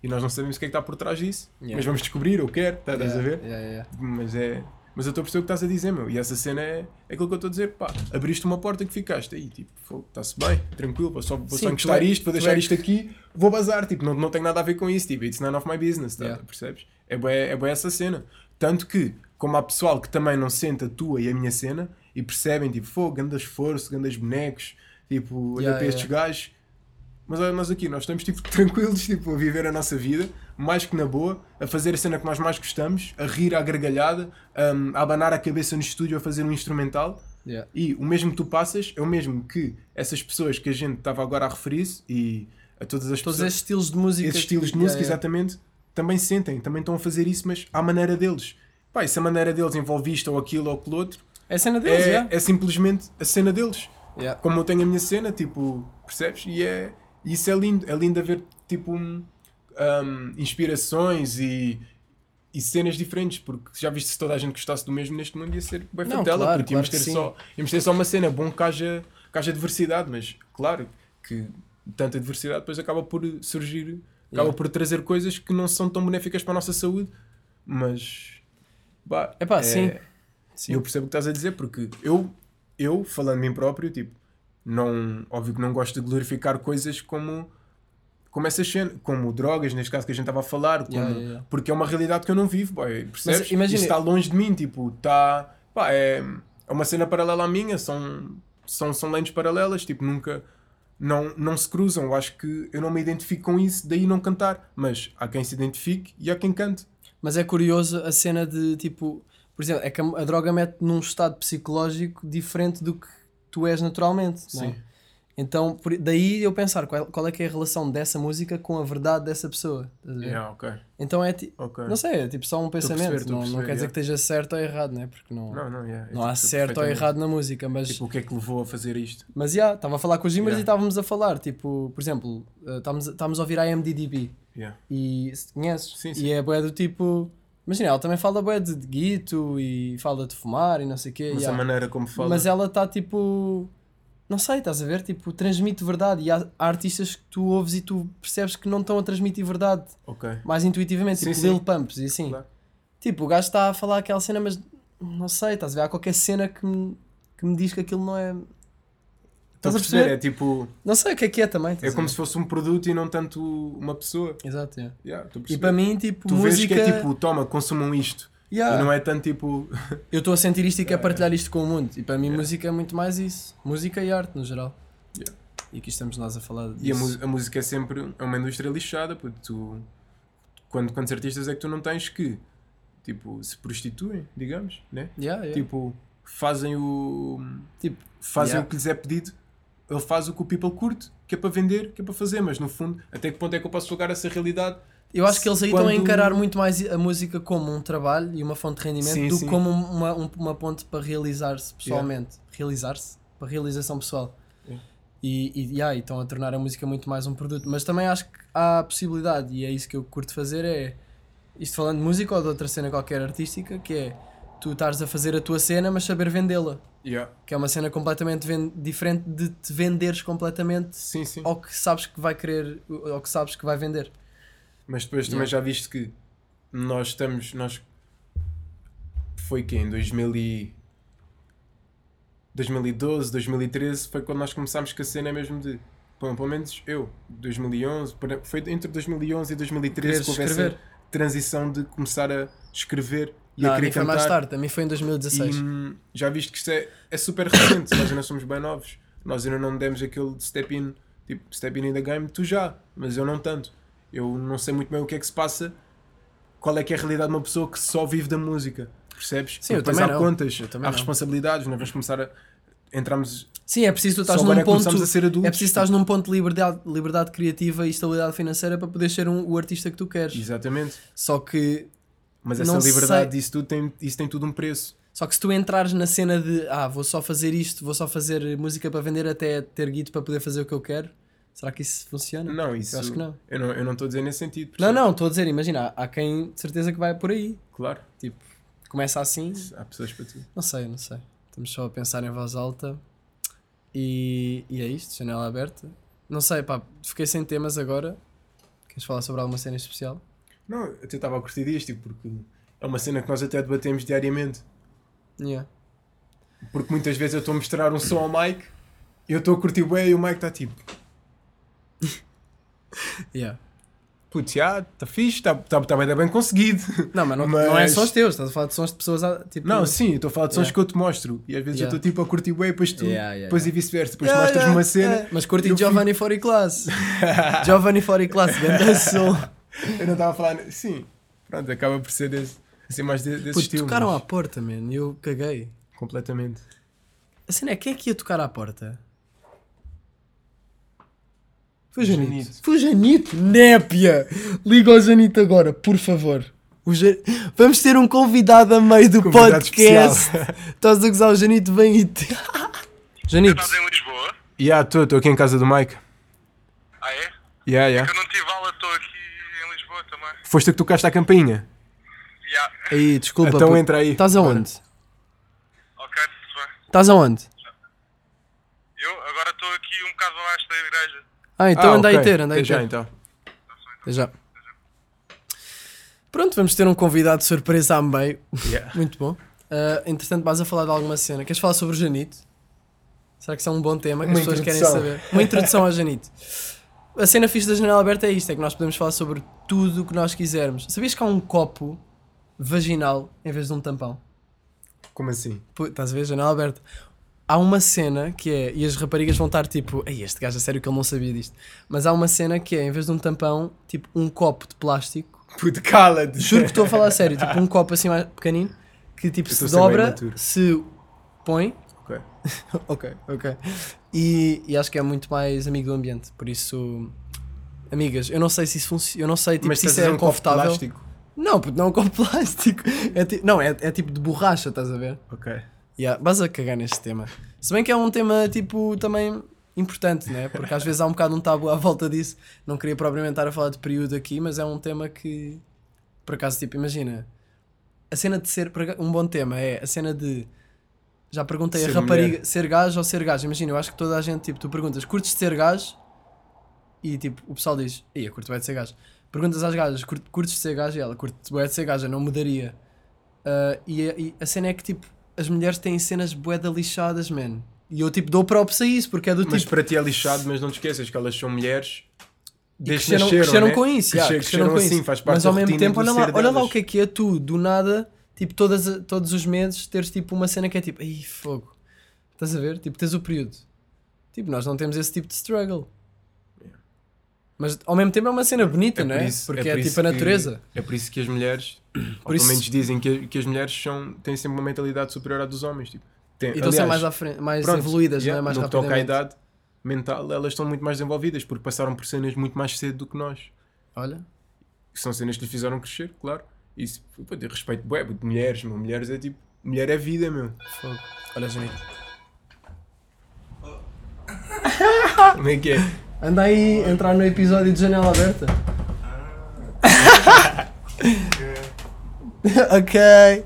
E nós não sabemos o que é que está por trás disso, Yeah. mas vamos descobrir, eu quero, estás yeah, a ver? yeah, yeah. Mas é. Mas eu estou a perceber o que estás a dizer, meu. E essa cena é, é aquilo que eu estou a dizer. Pá, abriste uma porta que ficaste aí, tipo, está-se bem, tranquilo, vou só, vou Sim, só encostar é- isto, vou deixar é isto aqui, vou bazar, tipo, não, não tem nada a ver com isso, tipo, it's none of my business, tá, Yeah. percebes? É bué, é bué essa cena. Tanto que, como há pessoal que também não sente a tua e a minha cena e percebem, tipo, fogo, ganda esforço, gandas bonecos, tipo, olha Yeah, para estes gajos. Mas olha, nós aqui, nós estamos tipo tranquilos, tipo, a viver a nossa vida, mais que na boa, a fazer a cena que nós mais gostamos, a rir à gargalhada, um, a abanar a cabeça no estúdio a fazer um instrumental. Yeah. E o mesmo que tu passas é o mesmo que essas pessoas que a gente estava agora a referir-se e a todas as Todos pessoas, esses estilos de música. esses estilos de música, yeah, yeah. exatamente, também sentem, também estão a fazer isso, mas à maneira deles. Pá, e se a maneira deles envolve isto ou aquilo ou aquilo outro, É a cena deles, é, yeah. é simplesmente a cena deles Yeah. como eu tenho a minha cena, tipo, percebes? E é, isso é lindo, é lindo haver tipo um, um, inspirações e, e cenas diferentes, porque já viste se toda a gente gostasse do mesmo neste mundo ia ser bem fatela, claro, porque íamos, claro ter sim. só, íamos ter só uma cena, bom que haja, que haja diversidade, mas claro que tanta diversidade depois acaba por surgir, acaba Yeah. por trazer coisas que não são tão benéficas para a nossa saúde, mas bah, Epá, é, sim. E eu percebo o que estás a dizer, porque eu, eu falando de mim próprio, tipo, não, óbvio que não gosto de glorificar coisas como, como essas cenas, como drogas, neste caso que a gente estava a falar, como- Yeah, yeah, yeah. porque é uma realidade que eu não vivo, boy, percebes? imagina- Isso está longe de mim, tipo, está, pá, é, é uma cena paralela à minha, são, são, são lentes paralelas, tipo, nunca, não, não se cruzam, eu acho que eu não me identifico com isso, daí não cantar, mas há quem se identifique e há quem cante. Mas é curioso a cena de tipo, por exemplo, é que a, a droga mete num estado psicológico diferente do que tu és naturalmente. não é? Sim. Então, por- daí eu pensar qual, qual é que é a relação dessa música com a verdade dessa pessoa. Yeah, ok, Então é ti- ok. não sei, é tipo só um pensamento. perceber, não, não perceber, quer dizer yeah. que esteja certo ou errado, né? Porque não, Não, não, yeah, não há certo ou errado na música, mas Tipo, o que é que levou a fazer isto? Mas já, estava a falar com os Jimmers Yeah. e estávamos a falar, tipo, por exemplo, eh, estávamos a- estávamos a ouvir a MDDB Yeah. e se conheces? Sim, sim. E é bué do tipo. Imagina, ela também fala bué de, de guito e fala de fumar e não sei o quê. Mas a maneira como fala. Mas ela está tipo. Não sei, estás a ver? Tipo, transmite verdade. E há, há artistas que tu ouves e tu percebes que não estão a transmitir verdade Ok. mais intuitivamente, Sim, tipo sim. Lil Pumps e assim. Claro. Tipo, o gajo está a falar aquela cena, mas não sei, estás a ver? Há qualquer cena que me, que me diz que aquilo não é. Estás a perceber? É tipo. Não sei o que é que é também. É como se fosse um produto e não tanto uma pessoa. Exato, yeah. Yeah, E para mim, tipo, tu música. vês que é tipo, toma, consumam isto. Yeah. E não é tanto tipo. Eu estou a sentir isto e quero Yeah, partilhar isto com o mundo. E para mim, música é muito mais isso. Música e arte, no geral. E aqui estamos nós a falar disso. E a, a música é sempre é uma indústria lixada, puto. Tu, quando, quantos artistas é que tu não tens que tipo, se prostituem, digamos, né? Tipo, fazem o. Tipo, fazem o que lhes é pedido. Ele faz o que o people curte, que é para vender, que é para fazer, mas no fundo, até que ponto é que eu posso jogar essa realidade? eu acho que eles aí estão a quando- encarar muito mais a música como um trabalho e uma fonte de rendimento Sim, do que como uma, um- uma ponte para realizar-se pessoalmente. Realizar-se? Para realização pessoal. Yeah. E, e, yeah, e estão a tornar a música muito mais um produto. Mas também acho que há a possibilidade, e é isso que eu curto fazer, é isto falando de música ou de outra cena qualquer artística, que é tu estares a fazer a tua cena, mas saber vendê-la. Yeah. Que é uma cena completamente diferente de te venderes completamente Sim, sim. ao que sabes que vai querer, ao que sabes que vai vender. Mas depois também Yeah. já viste que nós estamos. Nós... Foi que em 2000 e... 2012, 2013 foi quando nós começámos com a cena mesmo de. Pelo pelo menos eu, 2011, por- foi entre 2011 e 2013 Quereres que houve essa transição de começar a escrever e Não, a mim foi mais tarde, a mim foi em 2016. E hum, já viste que isto é, é super recente, nós ainda somos bem novos. Nós ainda não demos aquele step in, tipo, step in in the game, tu já, mas eu não tanto. Eu não sei muito bem o que é que se passa, qual é que é a realidade de uma pessoa que só vive da música, percebes? Sim, eu também há não. contas, Eu há também não. responsabilidades, nós vamos começar a. Entramos. Sim, é preciso tu estás num é ponto. adultos. É preciso estás num ponto de liberdade, liberdade criativa e estabilidade financeira para poder ser um, o artista que tu queres. Exatamente. Só que Mas essa Não liberdade, sei. isso tudo tem, isso tem tudo um preço. Só que se tu entrares na cena de ah, vou só fazer isto, vou só fazer música para vender até ter guito para poder fazer o que eu quero, será que isso funciona? Não, isso. Eu acho que não. Eu não eu não estou a dizer nesse sentido. Não, não, estou a dizer, imagina, há quem de certeza que vai por aí. Claro, Tipo, começa assim, há pessoas para tudo. não sei, não sei. Estamos só a pensar em voz alta e, e é isto, janela aberta. Não sei, pá, fiquei sem temas agora. Queres falar sobre alguma cena especial? Não, eu até estava a curtir disto, porque é uma cena que nós até debatemos diariamente. Yeah. Porque muitas vezes eu estou a mostrar um som ao Mike, eu estou a curtir bem e o Mike está tipo, Yeah. putz, já, está fixe, está tá, tá bem, bem conseguido. Não, mas não, não é Mas- só os teus, estás a falar de sons de pessoas tipo. Não, sim, eu estou a falar de sons Yeah. que eu te mostro. E às vezes eu Yeah. estou tipo a curtir bem, depois tu, Yeah, depois e vice-versa. Depois Yeah, mostras-me uma cena. Mas curti eu Giovanni Fori Class. Giovanni Fori Class, grande som. Eu não estava a falar. Sim, pronto, acaba por ser desse, assim mais de, desse Putz, estilo. tocaram à mas porta, man, e eu caguei. Completamente. A cena é, quem é que ia tocar à porta? Foi o Janito. Janito. Foi o Janito? Népia! Liga ao Janito agora, por favor. O Ja- Vamos ter um convidado a meio do Convidado podcast. Estás a gozar o Janito bem e te... Janito, Estás em Lisboa? Yeah, estou, estou aqui em casa do Mike. Ah é? Yeah, yeah. Eu não tive aula, estou aqui também. Foste tu que tocaste a campainha? Yeah. aí, desculpa. Então puto. entra aí. Estás aonde? Ok, tudo bem. Estás aonde? Eu agora estou aqui um bocado abaixo da igreja. Ah, então Ah, anda aí ok. ter, anda aí Até já ter. então. Até já. Pronto, vamos ter um convidado de surpresa a meio. Yeah. Muito bom. Ah, entretanto, vais a falar de alguma cena. Queres falar sobre o Janito? Será que isso é um bom tema que Uma as pessoas querem introdução. saber? Uma introdução ao Janito. A cena fixe da janela aberta é isto: é que nós podemos falar sobre tudo o que nós quisermos. Sabias que há um copo vaginal em vez de um tampão? Como assim? Pô, Estás a ver? Janela aberta. Há uma cena que é, e as raparigas vão estar tipo, ei, este gajo a sério que ele não sabia disto. Mas há uma cena que é, em vez de um tampão, tipo um copo de plástico. Puto, cala-te. Juro que estou a falar a sério, tipo um copo assim mais pequenino, que tipo Eu se dobra, se põe. Ok. ok, ok. E, e acho que é muito mais amigo do ambiente. Por isso, amigas, eu não sei se isso funciona, eu não sei tipo, Mas se isso é um copo confortável. plástico? Não, puto, não é um copo plástico. É ti- não, é, é tipo de borracha, estás a ver? Ok. Yeah, vas a cagar neste tema. Se bem que é um tema, tipo, também importante, né? Porque às vezes há um bocado um tabu à volta disso. Não queria propriamente estar a falar de período aqui, mas é um tema que, por acaso, tipo, imagina. A cena de ser, um bom tema é a cena de. Já perguntei Ser a rapariga, mulher. ser gajo ou ser gajo. Imagina, eu acho que toda a gente, tipo, tu perguntas, curtes de ser gajo? E tipo, o pessoal diz, ia, eu curto bem de ser gajo. Perguntas às gajas, "Cur- curtes de ser gajo? E ela, curte bem de ser gaja, não mudaria. Ah, e, a- e a cena é que, tipo, as mulheres têm cenas bué lixadas, man. E eu, tipo, dou props a isso, porque é do Mas tipo. para ti é lixado, mas não te esqueças que elas são mulheres. Desde que cresceram, nasceram, cresceram né? com isso, Cresce- yeah, cresceram com assim, isso. faz parte Mas ao mesmo tempo, olha lá, olha lá o que é que é tu, do nada, tipo, todas, todos os meses, teres tipo uma cena que é tipo, ai fogo. Estás a ver? Tipo, tens o período. Tipo, nós não temos esse tipo de struggle. Mas ao mesmo tempo é uma cena bonita, não por é? isso- Porque é, por tipo isso a que- natureza. é por isso que as mulheres, Por pelo isso- menos dizem que, que as mulheres são, têm sempre uma mentalidade superior à dos homens. Tipo, Tem- E estão aliás, mais, à frente, mais pronto, evoluídas, yeah, não é? Mais no que toca à idade mental, elas estão muito mais desenvolvidas porque passaram por cenas muito mais cedo do que nós. Olha, Que são cenas que lhes fizeram crescer, claro. Isso, pô, de respeito, bué, de mulheres, meu. Mulheres é tipo, mulher é vida, meu. fogo. Olha, Janito. Como é que é? Anda aí a entrar no episódio de Janela Aberta. ok.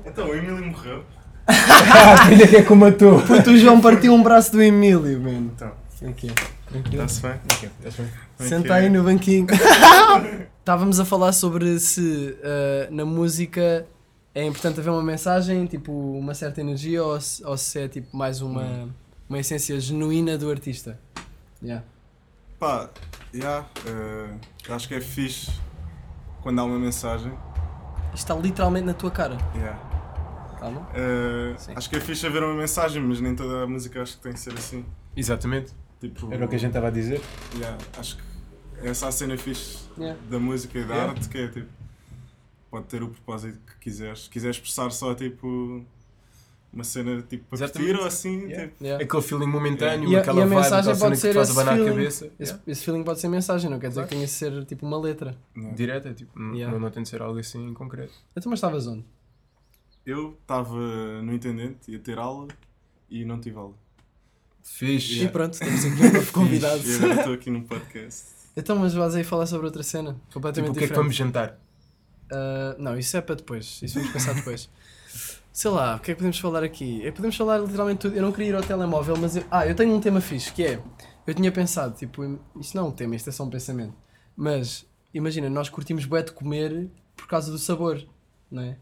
Então, o Emílio morreu. Ainda que é que o matou. Puto, o João partiu um braço do Emílio, mano. Então, Aqui. está-se bem? Senta aí no banquinho. Estávamos a falar sobre se ah, na música é importante haver uma mensagem, tipo uma certa energia, ou se, ou se é tipo mais uma, uma essência genuína do artista. Yeah. Pá, yeah, eh, acho que é fixe quando há uma mensagem. Isto está literalmente na tua cara. Yeah. Calma. Eh, Sim. acho que é fixe haver uma mensagem, mas nem toda a música acho que tem que ser assim. Exatamente. Tipo, Era o que a gente estava a dizer. yeah, acho que essa é a cena fixe Yeah. da música e da Yeah. arte, que é tipo, pode ter o propósito que quiseres. Se quiseres expressar só tipo uma cena tipo para Exatamente. curtir ou assim, Yeah. tipo, Yeah. Aquele feeling momentâneo, a, aquela e a vibe, mensagem aquela cena pode que ser te faz esse feeling. cabeça. Esse, Yeah. esse feeling pode ser mensagem, não quer dizer Claro. que tenha de ser tipo uma letra. yeah. Direto, é tipo, Yeah. não, não tem de ser algo assim em concreto. Então, mas estavas onde? Eu estava no intendente, ia ter aula e não tive aula. Fixe. E pronto, temos aqui um novo convidado. E agora estou aqui num podcast. Então, mas vais aí falar sobre outra cena, completamente Tipo, o que é que diferente. vamos jantar? Ah, não, isso é para depois. Isso vamos pensar depois. Sei lá, o que é que podemos falar aqui? É, podemos falar literalmente tudo. Eu não queria ir ao telemóvel, mas eu... Ah, eu tenho um tema fixe, que é... Eu tinha pensado, tipo, isto não é um tema, isto é só um pensamento. Mas, imagina, nós curtimos bué de comer por causa do sabor, não é?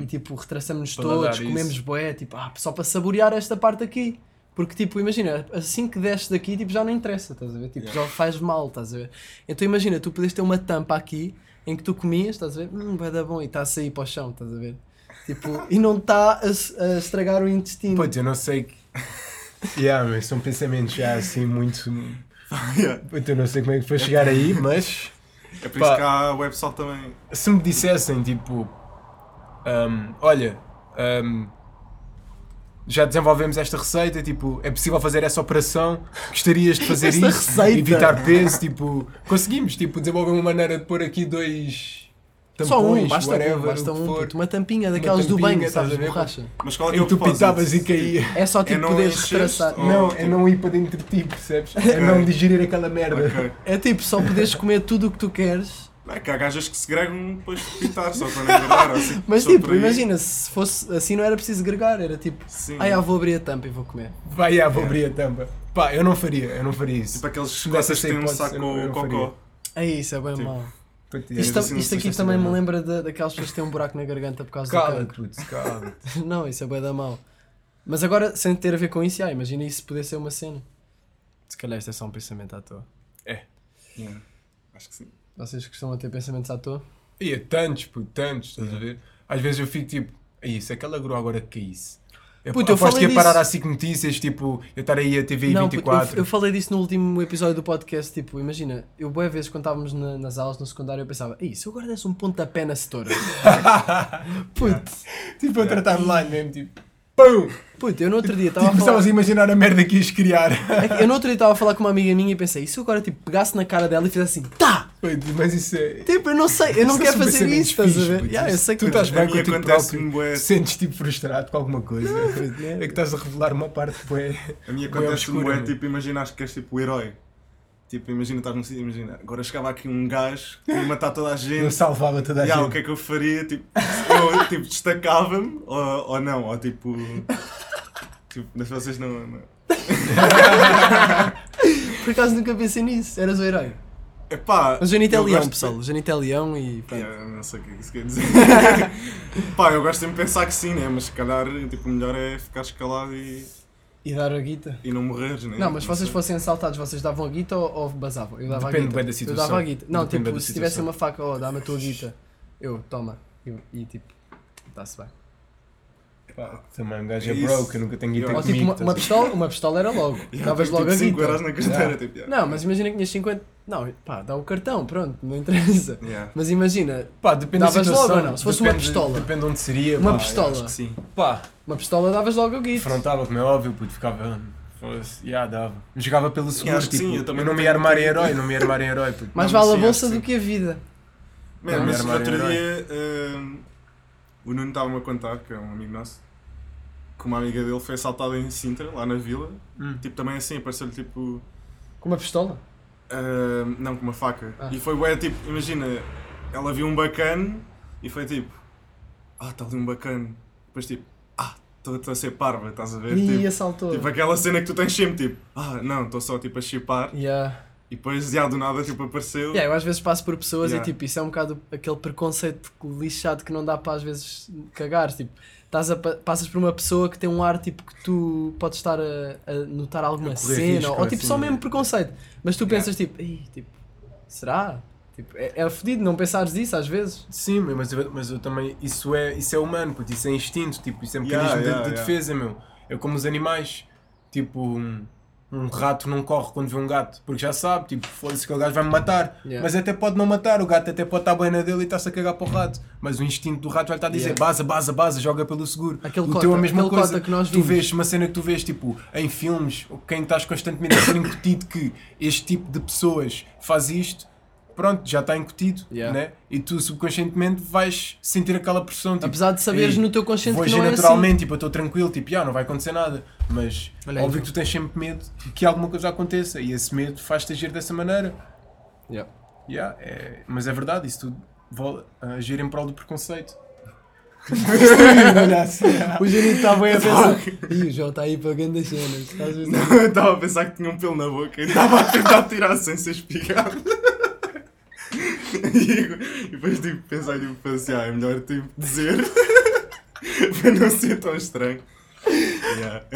E tipo, retraçamos-nos todos, isso. comemos bué, tipo, ah, só para saborear esta parte aqui. Porque, tipo, imagina, assim que desces daqui, tipo, já não interessa, estás a ver? Tipo, já faz mal, estás a ver? Então imagina, tu podes ter uma tampa aqui em que tu comias, estás a ver? Hum, vai dar bom e está a sair para o chão, estás a ver? Tipo, e não está a, a estragar o intestino. Putz, eu não sei. que- yeah, mas são pensamentos já assim muito. Yeah. Eu não sei como é que foi chegar aí, mas. É por Pá. isso que há a websol também. Se me dissessem, tipo. ahm, olha. ahm, já desenvolvemos esta receita, tipo, é possível fazer essa operação, gostarias de fazer isso, receita? evitar peso, tipo, conseguimos, tipo, desenvolver uma maneira de pôr aqui dois tampões, Só um, basta whatever, um, basta um, for. puto, uma tampinha daquelas do tampinha, banho, estás sabes, a ver? borracha. Mas qual é que é que tu pitavas e caía. É só tipo não poderes retraçar. ou- Não, é não ir para dentro de ti, percebes? É não digerir aquela merda. Ok. É tipo, só poderes comer tudo o que tu queres. Não é que há gajas que se gregam depois de pitar, só para não ou assim, Mas tipo, imagina, se fosse assim não era preciso gregar, era tipo, Sim. ah, já vou abrir a tampa e vou comer. Vai, já, vou abrir a tampa. Pá, eu não faria, eu não faria isso. Tipo aqueles costas que têm um saco com cocó. faria. É isso, é bem Tipo, mau. Puto, Isto, assim, isto aqui também é me lembra da- daquelas pessoas que têm um buraco na garganta por causa do Cala-te, cancro. Não, isso é bem da mal. Mas agora, sem ter a ver com isso, ah, imagina isso poder ser uma cena. Se calhar isto é só um pensamento à toa. Yeah, Acho que sim. Vocês costumam ter pensamentos à toa? E é tantos, puto, tantos, estás a ver? Às vezes eu fico tipo, "Ei, se aquela grua agora que caísse. Eu Puto, eu falei que ia parar disso. às 5 notícias, tipo, eu estar aí a TV Não, puto, 24. eu, eu falei disso no último episódio do podcast. Tipo, imagina, eu boas vezes quando estávamos na- nas aulas no secundário, eu pensava, Ei, se eu agora desse um pontapé na setora. puto, Tipo, a tratar online mesmo, tipo, PUM! puto, eu no outro dia estava Tipo, a falar. estavas a imaginar a merda que ias criar. É Eu no outro dia estava a falar com uma amiga minha e pensei, e se eu agora tipo, pegasse na cara dela e fizesse assim, tá! Mas isso é. Tipo, eu não sei, eu não Isso quero fazer isso, estás a ver? Yeah, eu sei que Tu estás A bem contigo próprio. Sentes tipo frustrado com alguma coisa. É né? que estás a revelar uma parte bué. A minha acontece-me é meu. tipo, imaginas que és tipo o herói. Tipo, imagina, estás num sítio, imagina, agora chegava aqui um gajo que ia matar toda a Eu gente. salvava toda a Yeah, o gente. que é que eu faria? Tipo, eu tipo, destacava-me ou, ou não? Ou tipo. Tipo, mas vocês não. não. Por acaso nunca pensei nisso, eras o herói. Epá, O Janito é eu leão, gosto- pessoal. O Janito é leão e pronto. Yeah, não sei o que é isso quer dizer. Pá, eu gosto sempre de pensar que sim, né? Mas se calhar tipo, o melhor é ficar escalado e, E dar a guita. e não morreres, né? Não, mas se vocês sei. fossem assaltados, vocês davam a guita ou, ou basavam? Eu dava Depende a guita. bem da Eu situação. dava a guita. Não, Depende tipo, se tivesse uma faca, oh, dá-me a tua guita. Eu, toma. E, e tipo, está-se bem. Pá, Também um gajo é É broke, eu nunca tenho guita Ou comigo. tipo, uma, uma ver? pistola, uma pistola era logo. Davas tipo, logo a 5 guita. euros na carteira, Yeah. tipo, yeah. Não, mas imagina que tinhas 50. Não, pá, dá o cartão, pronto, não interessa. Yeah. Mas imagina, Pá, depende da Davas situação. logo ou não? Se fosse uma Depende- pistola. Depende onde seria. Uma pá, pistola. Acho que sim. Pá, uma pistola davas logo a guita. afrontava, como é óbvio, puto, ficava. Fosse, yeah, dava. Jogava pelo seguro, tipo, sim, eu eu, também não não me armar em herói, não me armar em herói, puto. Mais vale a bolsa do que a vida. Man, Não, mas outro dia hum, o Nuno estava-me a contar, que é um amigo nosso, que uma amiga dele foi assaltada em Sintra, lá na vila. Hum. Tipo, também assim, apareceu-lhe tipo. Com uma pistola? hum, não, com uma faca. Ah. E foi bué, tipo, imagina, ela viu um bacana e foi tipo, ah, está ali um bacana. Depois tipo, ah, estou a ser parva, estás a ver? E tipo, assaltou. tipo aquela cena que tu tens sempre, tipo, ah, não, estou só tipo a chipar. Yeah. E depois, já do nada, tipo, apareceu. Yeah, eu às vezes passo por pessoas Yeah. e tipo, isso é um bocado aquele preconceito lixado que não dá para às vezes cagar. Tipo, estás a, pa- passas por uma pessoa que tem um ar tipo que tu podes estar a, a notar alguma A cena risco, ou tipo assim, só mesmo yeah. preconceito. Mas tu Yeah. pensas tipo, "Ih, tipo, será? Tipo, é, é fodido não pensares disso às vezes. Sim, mas eu, mas eu também. Isso é, isso é humano, puto, isso é instinto, tipo, isso é Yeah, mecanismo de- yeah, de, yeah. defesa, meu. É como os animais. Tipo, um, um rato não corre quando vê um gato, porque já sabe, tipo, foda-se que o gajo vai me matar. Yeah. Mas até pode não matar, o gato até pode estar bem na dele e está-se a cagar para o rato. Mas o instinto do rato vai estar a dizer: Yeah. baza, baza, baza, joga pelo seguro. Aquele o cota- teu é a mesma coisa. que nós tu vês uma cena que tu vês, tipo, em filmes, quem estás constantemente a ser incutido que este tipo de pessoas faz isto. Pronto, já está incutido, Yeah. né? E tu subconscientemente vais sentir aquela pressão. Tipo, Apesar de saberes "Ei, no teu consciente vou que não é naturalmente, assim. tipo, eu estou tranquilo, tipo, já, não vai acontecer nada. Mas Olha óbvio então. que tu tens sempre medo que alguma coisa aconteça e esse medo faz-te agir dessa maneira. Yeah. Yeah, é- mas é verdade, isso tudo a agir em prol do preconceito. O Janito está bem a pensar. Ih, o João está aí para grandes cenas. Estás a ver? Não, eu estava a pensar que tinha um pelo na boca e estava a tentar tirar sem ser espigado. E, depois tipo, pensei tipo, pensei, ah, é melhor tipo dizer para não ser tão estranho. Yeah.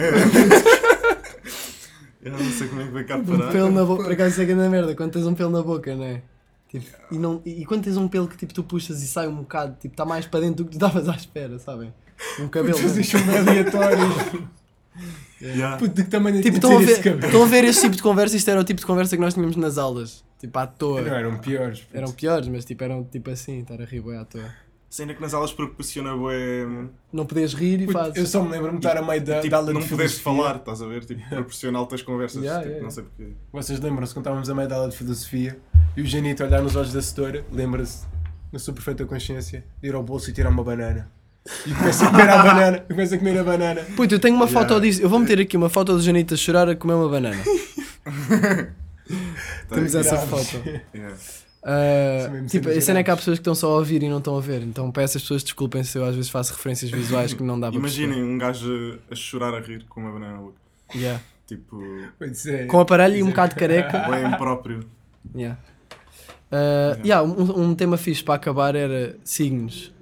Eu não sei como é que vai cá Um parar. pelo na boca, por acaso é grande merda, quando tens um pelo na boca, não é? Tipo, e, não, e quando tens um pelo que tipo, tu puxas e sai um bocado, tipo, está mais para dentro do que tu estavas à espera, sabem? Um cabelo. São bem aleatórios. Yeah. Puto, de que tamanho é Tipo, estão a, ver, estão a ver este tipo de conversa, isto era o tipo de conversa que nós tínhamos nas aulas. Tipo, à toa. Não, eram piores. puto. Eram piores, mas tipo, eram tipo assim, estar a rir bué à toa. Cena que nas aulas proporciona bué. Não podias rir e Puto, fazes. eu só me lembro-me de estar a meio da, Tipo, da aula não de poderes filosofia. falar, estás a ver? Tipo, proporciona altas conversas. Yeah, tipo, yeah, não sei porquê. Vocês lembram-se quando estávamos a meio da aula de filosofia e o Janito a olhar nos olhos da setora, lembra-se, na sua perfeita consciência, de ir ao bolso e tirar uma banana. E começa a comer a banana, e começa a comer a banana. Puto, eu tenho uma Yeah. foto disso. Eu vou meter aqui uma foto do Janito a chorar a comer uma banana. Temos essa foto. Yeah. Mesmo tipo, a cena é que há pessoas que estão só a ouvir e não estão a ver. Então peço às pessoas desculpem se eu às vezes faço referências visuais que não dá para Imaginem um gajo a, chorar a rir com uma banana na boca. Yeah. Tipo, é. Com aparelho e um bocado de careca. bem próprio. Yeah. Uh, yeah, um, um tema fixe para acabar era signos.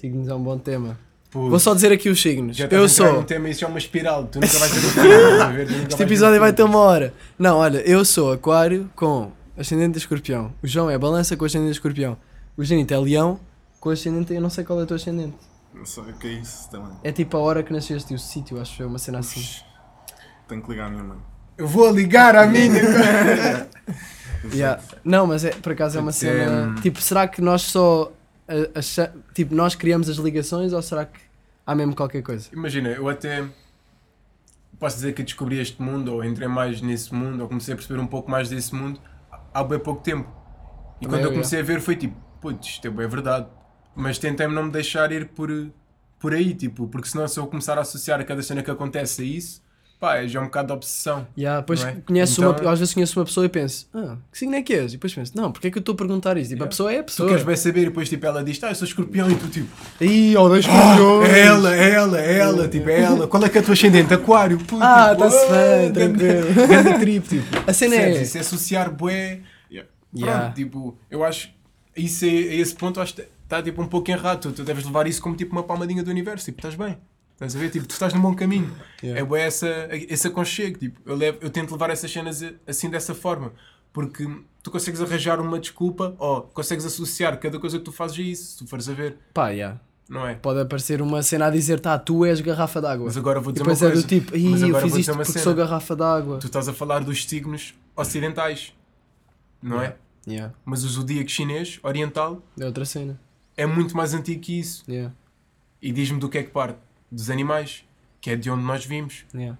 Signos é um bom tema. Vou só dizer aqui os signos. já Eu sou. num tema, isso é uma espiral, tu nunca vais ter estás a ver? Este episódio vai ter uma hora. Não, olha, eu sou Aquário com ascendente de escorpião. O João é balança com ascendente de escorpião. O Genito é leão com ascendente. Eu não sei qual é o teu ascendente. Não sei o que é isso também. É tipo a hora que nasceste e o sítio, acho que é uma cena assim. Tenho que ligar à minha mãe. Eu vou ligar à minha. Yeah. Não, mas é, por acaso é uma cena. ser- Tipo, será que nós só. A- acha- tipo, nós criamos as ligações ou será que há mesmo qualquer coisa? Imagina, eu até posso dizer que descobri este mundo, ou entrei mais nesse mundo, ou comecei a perceber um pouco mais desse mundo há bem pouco tempo. E Também quando eu comecei a ver foi tipo, putz, isto é bem verdade. Mas tentei-me não me deixar ir por, por aí, tipo, porque senão se eu começar a associar a cada cena que acontece a isso, pá, é já um bocado de obsessão. Yeah, depois é? conheço Então- uma, às vezes conheço uma pessoa e penso, ah, que signo é que és? E depois penso, não, porque é que eu estou a perguntar isso? Tipo, a Yeah. pessoa é a Tu pessoa. queres bem saber e depois tipo, ela diz, ah, eu sou escorpião e tu tipo, Ih, oh, dois ah, escorpiões. é ela, ela, ela, tipo, é ela. Qual é que é a tua ascendente? Aquário. Puta, Ah, tipo, tá-se bem, tranquilo. Grande trip, tipo. A cena é. Isso é associar bué. Yeah. Yeah. Pronto, tipo, eu acho isso é, a esse ponto acho que está tipo um pouco errado. Tu, tu deves levar isso como tipo uma palmadinha do universo, tipo, estás bem. Estás a ver? Tipo, tu estás no bom caminho. Yeah. É bué essa, esse aconchego. Tipo, eu, levo, eu tento levar essas cenas assim dessa forma. Porque tu consegues arranjar uma desculpa ou consegues associar cada coisa que tu fazes a isso, se tu fores a ver, Pá, yeah. não é? Pode aparecer uma cena a dizer, tá, tu és garrafa d'água. Mas agora vou E dizer depois uma é coisa. do tipo, Mas ih, eu fiz dizer isto porque cena. sou garrafa d'água. Tu estás a falar dos signos ocidentais, não é? Yeah. Mas o zodíaco chinês, oriental, É outra cena. é muito mais antigo que isso. Yeah. E diz-me do que é que parte? Dos animais, que é de onde nós vimos. Yeah.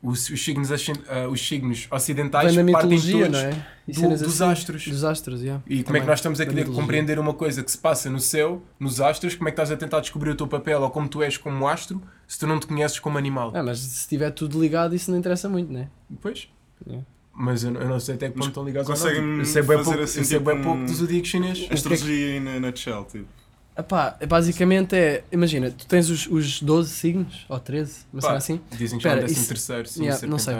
Os, os signos, ah, os signos ocidentais Vem partem todos não é? E do- dos assim. astros. Dos astros, yeah. E como é Também, que nós estamos a querer compreender uma coisa que se passa no céu, nos astros? Como é que estás a tentar descobrir o teu papel ou como tu és como astro, se tu não te conheces como animal? Ah, mas se estiver tudo ligado, isso não interessa muito, né? Depois. Yeah. Mas eu, não- eu não sei até que ponto estão ligados ou não. Eu sei bem fazer pouco, assim, eu sei tipo, bem pouco um- do zodíaco chinês. Astrologia aí na nutshell, tipo. Epá, basicamente é. Imagina, tu tens os, os 12 signos, ou 13, uma cena assim. Dizem que já é décimo isso- terceiro, sim, Yeah, não sei.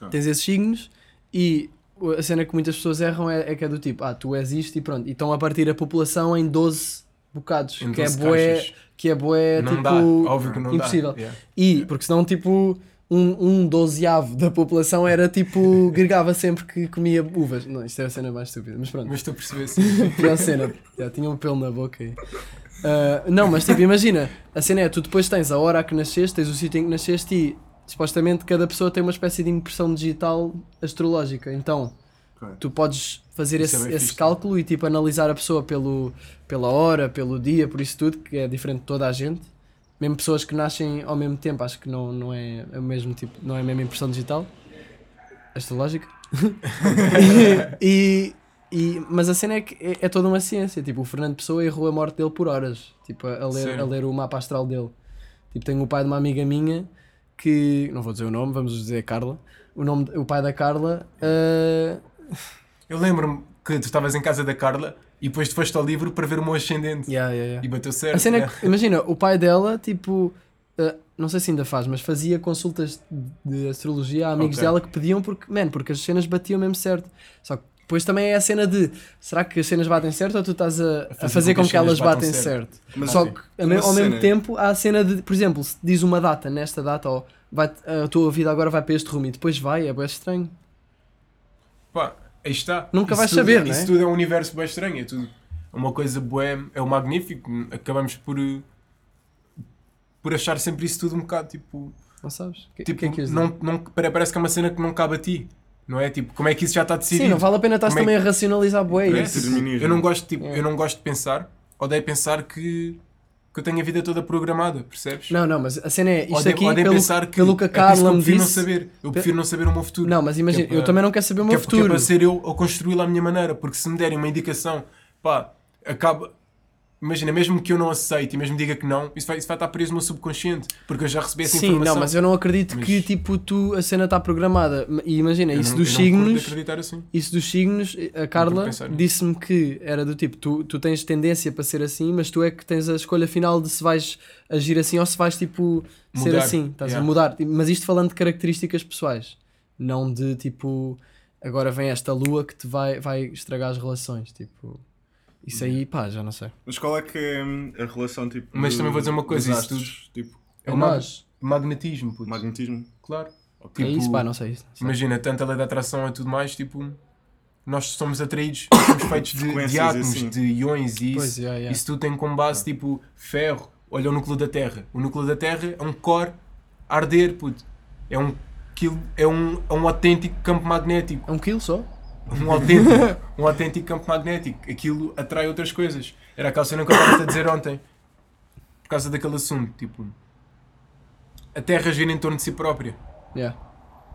mas- Tens esses signos e a cena que muitas pessoas erram é, é que é do tipo, ah, tu és isto e pronto. E estão a partir a população em 12 bocados, Em que, é 12 bué, caixas. que é Não tipo, dá, óbvio que não impossível. dá. Yeah. E, porque senão, tipo, um, um dozeavo da população era tipo, gregava sempre que comia uvas. Não, isto é a cena mais estúpida, mas pronto. Mas perceber assim. Pior cena, já tinha um pelo na boca aí. Ah, não, mas tipo, imagina, a cena é, tu depois tens a hora que nasceste, tens o sítio em que nasceste e supostamente cada pessoa tem uma espécie de impressão digital astrológica. Então, Ok. tu podes fazer Isso é esse, bem esse cálculo e tipo analisar a pessoa pelo, pela hora, pelo dia, por isso tudo, que é diferente de toda a gente. Mesmo pessoas que nascem ao mesmo tempo, acho que não, não é o mesmo tipo, não é a mesma impressão digital astrológica. e, e- mas a cena é que é, é toda uma ciência. Tipo, o Fernando Pessoa errou a morte dele por horas, tipo, a, a ler, Sério? a ler o mapa astral dele. Tipo, tenho o pai de uma amiga minha que, não vou dizer o nome, vamos dizer Carla. O, nome, o pai da Carla ah, Eu lembro-me que tu estavas em casa da Carla e depois tu foste ao livro para ver o meu ascendente. Yeah, yeah, yeah. E bateu certo. A cena é yeah. que, imagina, o pai dela, tipo, uh, não sei se ainda faz, mas fazia consultas de astrologia a amigos Ok. dela que pediam porque, man, porque as cenas batiam mesmo certo. Só que depois também é a cena de será que as cenas batem certo ou tu estás a, a fazer, com que, elas cenas batem batam certo? Mas Só que ao, mesmo cena- tempo há a cena de, por exemplo, se diz uma data nesta data, ou vai, a tua vida agora vai para este rumo e depois vai, é bem estranho. Pá, aí está. Nunca Isso vais tudo- saber, não é? Isso tudo é um universo bem estranho. É tudo uma coisa boa, é o magnífico. Acabamos por. eh, por achar sempre isso tudo um bocado tipo. Não sabes? Que, tipo que é que não, não, pare- parece que é uma cena que não cabe a ti. Não é? Tipo, como é que isso já está decidido? Sim, não vale a pena estar é também a racionalizar bué É. Eu não gosto, tipo, É. eu não gosto de pensar, odeio pensar que, que eu tenho a vida toda programada, percebes? Não, não, mas a cena é isto Odeio- aqui odeio pelo, pensar que, pelo que a é Carla eu me disse. não saber. Eu prefiro não saber o meu futuro. Não, mas imagina, Que é eu também não quero saber o meu que é, porque é futuro. para ser eu a construí-lo à minha maneira, porque se me derem uma indicação, pá, acaba. Imagina, mesmo que eu não aceite e mesmo diga que não, isso vai, isso vai estar preso no meu subconsciente, porque eu já recebi essa Sim, informação. não, mas eu não acredito Mas- que tipo tu a cena está programada. E imagina, Eu isso não- dos eu não curto signos, assim. isso dos signos, a Carla disse-me que era do tipo, tu, tu tens tendência para ser assim, mas tu é que tens a escolha final de se vais agir assim ou se vais tipo ser assim, estás a yeah. mudar. Mas isto falando de características pessoais, não de tipo agora vem esta lua que te vai, vai estragar as relações. Tipo, isso aí, pá, já não sei. Mas qual é que é hum, a relação tipo. Mas também vou dizer uma coisa, isso astros, tipo, É É o mag- nós. magnetismo, puto. magnetismo. Claro. É Tipo, isso, pá, não sei. Não sei. Imagina, tanto a lei da atração e tudo mais, tipo, nós somos atraídos, somos feitos de, de átomos, assim. de iões e Pois, isso. yeah, yeah. Isso tudo tem como base, tipo, ferro. Olha o núcleo da Terra. O núcleo da Terra é um core a arder, puto. É um, quilo, é um, é um autêntico campo magnético. É um quilo só? Um autêntico, um autêntico campo magnético. Aquilo atrai outras coisas. Era aquela cena que eu estava a dizer ontem. Por causa daquele assunto, tipo... A Terra gira em torno de si própria. Yeah.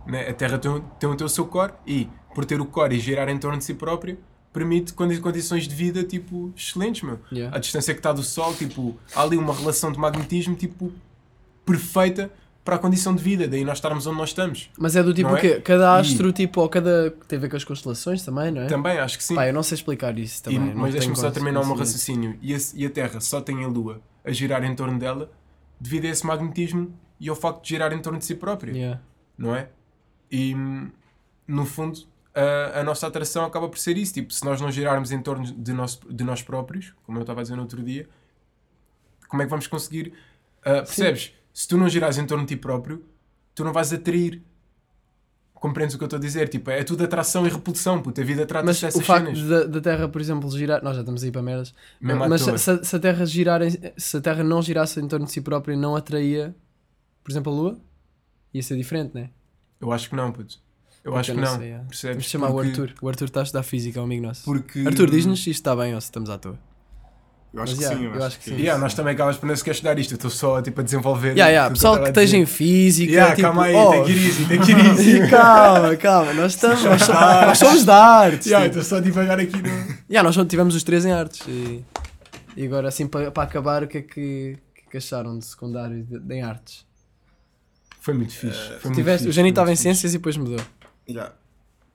né? A Terra tem, o- tem o teu seu core e, por ter o core e girar em torno de si próprio, permite condi- condições de vida, tipo, excelentes, meu. Yeah. A distância que está do Sol, tipo, há ali uma relação de magnetismo, tipo, perfeita para a condição de vida. Daí nós estarmos onde nós estamos. Mas é do tipo é? quê? Cada E- astro, tipo, ou cada. tem a ver com as constelações também, não é? Também, acho que sim. Pá, eu não sei explicar isso E- também. não mas deixa-me só terminar o meu raciocínio. E a, e a Terra só tem a Lua a girar em torno dela devido a esse magnetismo e ao facto de girar em torno de si própria. Yeah. não é? E no fundo a, a nossa atração acaba por ser isso. Tipo, se nós não girarmos em torno de nós, de nós próprios, como eu estava a dizer no outro dia, como é que vamos conseguir? ah, percebes? Se tu não girares em torno de ti próprio, tu não vais atrair. Compreendes o que eu estou a dizer? Tipo, é tudo atração e repulsão, puta. A vida trata-se Mas dessas o facto da, da Terra, por exemplo, girar. Nós já estamos aí para merdas. Mesmo Mas se, se- se a Terra girar em- se a Terra não girasse em torno de si própria e não atraía, por exemplo, a Lua, ia ser diferente, né? Eu acho que não, puto. Eu Puta, acho que não não. sei, é. Percebes? Vamos chamar Porque- o Arthur. O Arthur está a estudar física, é um amigo nosso. Porque... Arthur, diz-nos se isto está bem ou se estamos à toa. Eu acho Mas, que yeah, sim, eu acho que sim. Yeah, nós também acabas por nem sequer estudar isto. Eu estou só tipo, a desenvolver. Yeah, yeah, pessoal que a esteja em física, Yeah, tipo, calma aí, oh, tem que ir easy, tem que ir easy. calma, calma, nós estamos, nós, somos- nós somos da artes. Yeah, tipo. estou só devagar aqui no. Yeah, nós só tivemos os três em artes. E, e agora, assim, para, para acabar, o que é que, que, é que acharam de secundário de, de- em artes? Foi muito fixe. Foi muito Tiveste, fixe, o Jani foi estava em fixe. ciências e depois mudou. Yeah.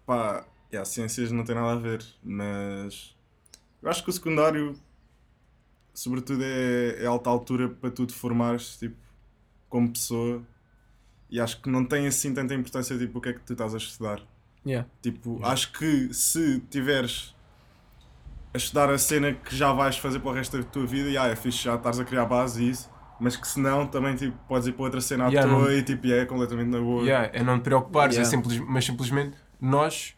Pá, yeah, ciências não tem nada a ver, mas eu acho que o secundário, sobretudo, é, é alta altura para tu te formares tipo, como pessoa e acho que não tem assim tanta importância tipo, o que é que tu estás a estudar. Yeah. Tipo, acho que se tiveres a estudar a cena que já vais fazer para o resto da tua vida, yeah, é fixe já estás a criar base e isso, mas que se não, também tipo, podes ir para outra cena à Yeah, toa não- e tipo, é completamente na boa. Yeah, é não te preocupares, Yeah. é simples, mas simplesmente nós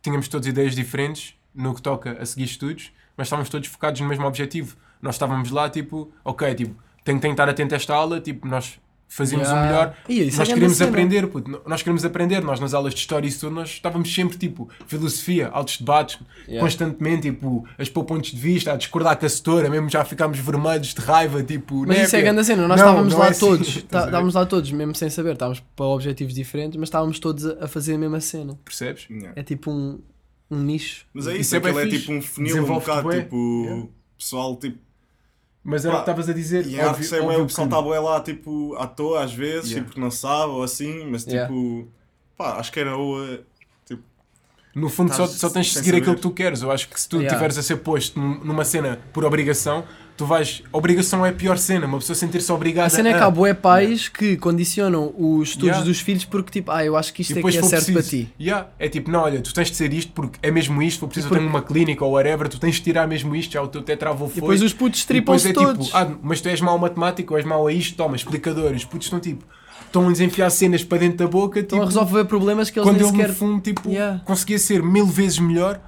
tínhamos todas ideias diferentes no que toca a seguir estudos, mas estávamos todos focados no mesmo objetivo. Nós estávamos lá, tipo, ok, tipo, tenho, que estar atento a esta aula, tipo, nós fazíamos Yeah. o melhor. É nós queríamos cena. aprender, puto, nós queríamos aprender, nós nas aulas de história e isso tudo, nós estávamos sempre, tipo, filosofia, altos debates, Yeah. constantemente, tipo, a expor pontos de vista, a discordar com a setora, mesmo já ficámos vermelhos de raiva, tipo, Mas isso é népia. grande cena, nós Não, estávamos não lá é assim, todos, tá- estávamos lá todos, mesmo sem saber, estávamos para objetivos diferentes, mas estávamos todos a, fazer a mesma cena. Percebes? Yeah. É tipo um, um nicho. Mas é Isso isso, é é tipo um funil um bocado, tipo, Yeah. pessoal, tipo, Mas era o que Pá, estavas a dizer. e em óbvio- é óbvio bué, o que pessoal está bué lá, tipo, à toa às vezes, Yeah. tipo, porque não sabe ou assim, mas tipo, Yeah. pá, acho que era boa, tipo, No fundo, só, só tens de seguir aquilo saber. que tu queres. Eu acho que se tu Yeah. estiveres a ser posto num- numa cena por obrigação, tu vais. Obrigação é a pior cena. Uma pessoa sentir-se obrigada A cena é que há bué pais que condicionam os estudos Yeah. dos filhos porque tipo, ah, eu acho que isto E é que é certo preciso. para ti. Yeah. É tipo, não, olha, tu tens de ser isto porque é mesmo isto. For preciso, E eu tenho uma clínica ou whatever, tu tens de tirar mesmo isto. Já o teu tetravô E foi. depois os putos E tripam-se é todos. tipo, ah, mas tu és mau a matemática ou és mau a isto, toma, explicador. Os putos estão tipo, estão-lhes a enfiar cenas para dentro da boca. Estão a tipo, resolver problemas que eles quando nem ele sequer no fundo tipo, Yeah. conseguia ser mil vezes melhor.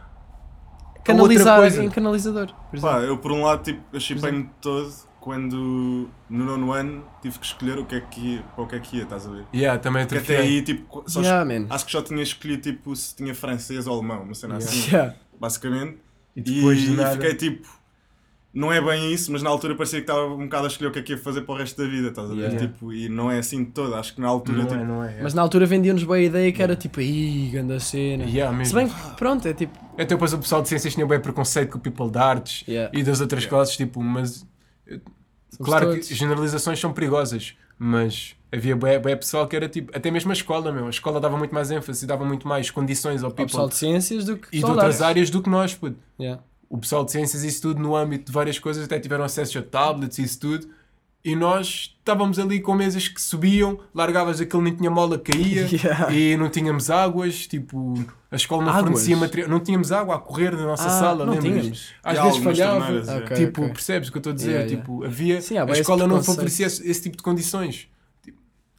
Canalizar em canalizador. por exemplo. pá, eu por um lado, tipo, eu chipei-me todo quando no nono ano tive que escolher o que é que ia, para o que é que ia, estás a ver? Yeah, também Porque até aí, tipo, só Yeah, es- man. acho que só tinha escolhido, tipo, se tinha francês ou alemão, uma cena assim, Yeah. basicamente. E depois e de nada. fiquei tipo, não é bem isso, mas na altura parecia que estava um bocado a escolher o que é que ia fazer para o resto da vida, estás a ver? Yeah. Tipo, e não é assim de todo, acho que na altura, Não tipo, é, não é. Mas na altura vendiam-nos bem a ideia que era tipo, ih, grande cena. Yeah, mesmo. Se bem que, pronto, é tipo, Até depois o pessoal de ciências tinha bem preconceito com o people de artes Yeah. e das outras classes, tipo, mas somos claro todos. que generalizações são perigosas, mas havia bem, bem pessoal que era tipo, até mesmo a escola, meu, a escola dava muito mais ênfase e dava muito mais condições ao Ao people pessoal de ciências do que e de outras áreas do que nós, puto. Yeah. O pessoal de ciências e isso tudo no âmbito de várias coisas até tiveram acesso a tablets e isso tudo E nós estávamos ali com mesas que subiam, largavas aquele nem tinha mola, caía Yeah. e não tínhamos águas, tipo, a escola não Águas? fornecia material, não tínhamos água a correr na nossa Ah, sala, não lembras? tínhamos. Às E vezes falhava, é. Ok, tipo, ok. percebes o que eu estou a dizer? Yeah, yeah. Tipo, havia, Sim, a escola não favorecia esse, esse tipo de condições.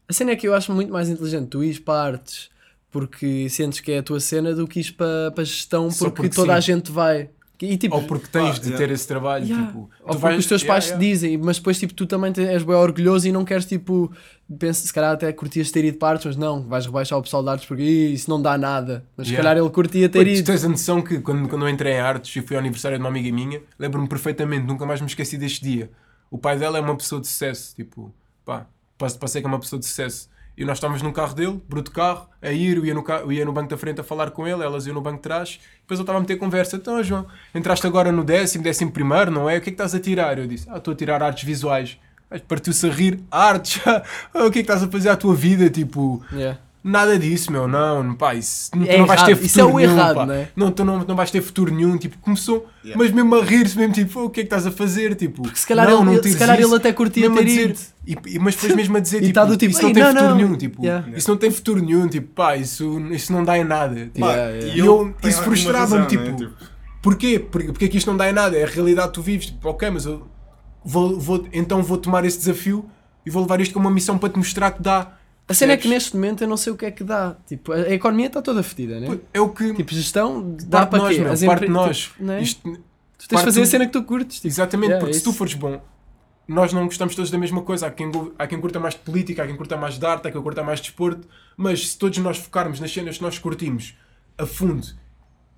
A cena é que eu acho muito mais inteligente tu ires para artes porque sentes que é a tua cena do que ires para, para gestão porque, porque toda a sim. gente vai. E tipo, Ou porque tens Ah, de yeah. ter esse trabalho, Yeah. tipo, Ou tu porque vais- os teus pais yeah, te dizem, mas depois tipo, tu também te- és bem orgulhoso e não queres tipo, pensa, se calhar até curtias ter ido para artes, mas não, vais rebaixar o pessoal de artes porque "Ih, isso não dá nada. Mas se calhar ele curtia ter Pô, tu ido. tens a noção que quando, quando eu entrei em artes e fui ao aniversário de uma amiga minha, lembro-me perfeitamente, nunca mais me esqueci deste dia. O pai dela é uma pessoa de sucesso, tipo, pá, passe- passei que é uma pessoa de sucesso. E nós estávamos no carro dele, bruto carro, a ir, eu ia, no, ca- eu ia no banco da frente a falar com ele, elas iam no banco de trás, depois eu estava a meter conversa. Então, João, entraste agora no décimo, décimo primeiro, não é? O que é que estás a tirar? Eu disse, ah, estou a tirar artes visuais. Partiu-se a rir, artes, o que é que estás a fazer à tua vida? Tipo, Yeah. Nada disso, meu, não, pá, isso, tu É não vais ter futuro isso é o nenhum, errado, pá. né? Não, tu não, não vais ter futuro nenhum, tipo, começou, Yeah. mas mesmo a rir-se, mesmo tipo, "Oh, o que é que estás a fazer, tipo, Porque se calhar, não, ele, não se calhar isso. ele até curtia ter dizer- ido. e, e- mas depois mesmo a dizer, tipo, tá do tipo, isso não "Ei, tem não, futuro não." nenhum, tipo, Yeah. isso não tem futuro nenhum, tipo, pá, isso, isso não dá em nada, tipo, Yeah, yeah. E eu- tem isso frustrava-me, razão, tipo, né? Porquê? Porque, porque é que isto não dá em nada? É a realidade que tu vives. Tipo, ok, mas eu vou, vou- então vou tomar esse desafio e vou levar isto como uma missão para te mostrar que dá. A cena é que neste momento eu não sei o que é que dá. Tipo, a economia está toda fedida, né? É o que Tipo, gestão dá para nós, quê? meu, parte de nós. tipo, né? Isto- Tu tens de fazer a cena que tu curtes. Tipo, Exatamente, yeah, porque é se tu fores bom, nós não gostamos todos da mesma coisa. Há quem, há quem curta mais de política, há quem curta mais de arte, há quem curta mais de desporto. Mas se todos nós focarmos nas cenas que nós curtimos a fundo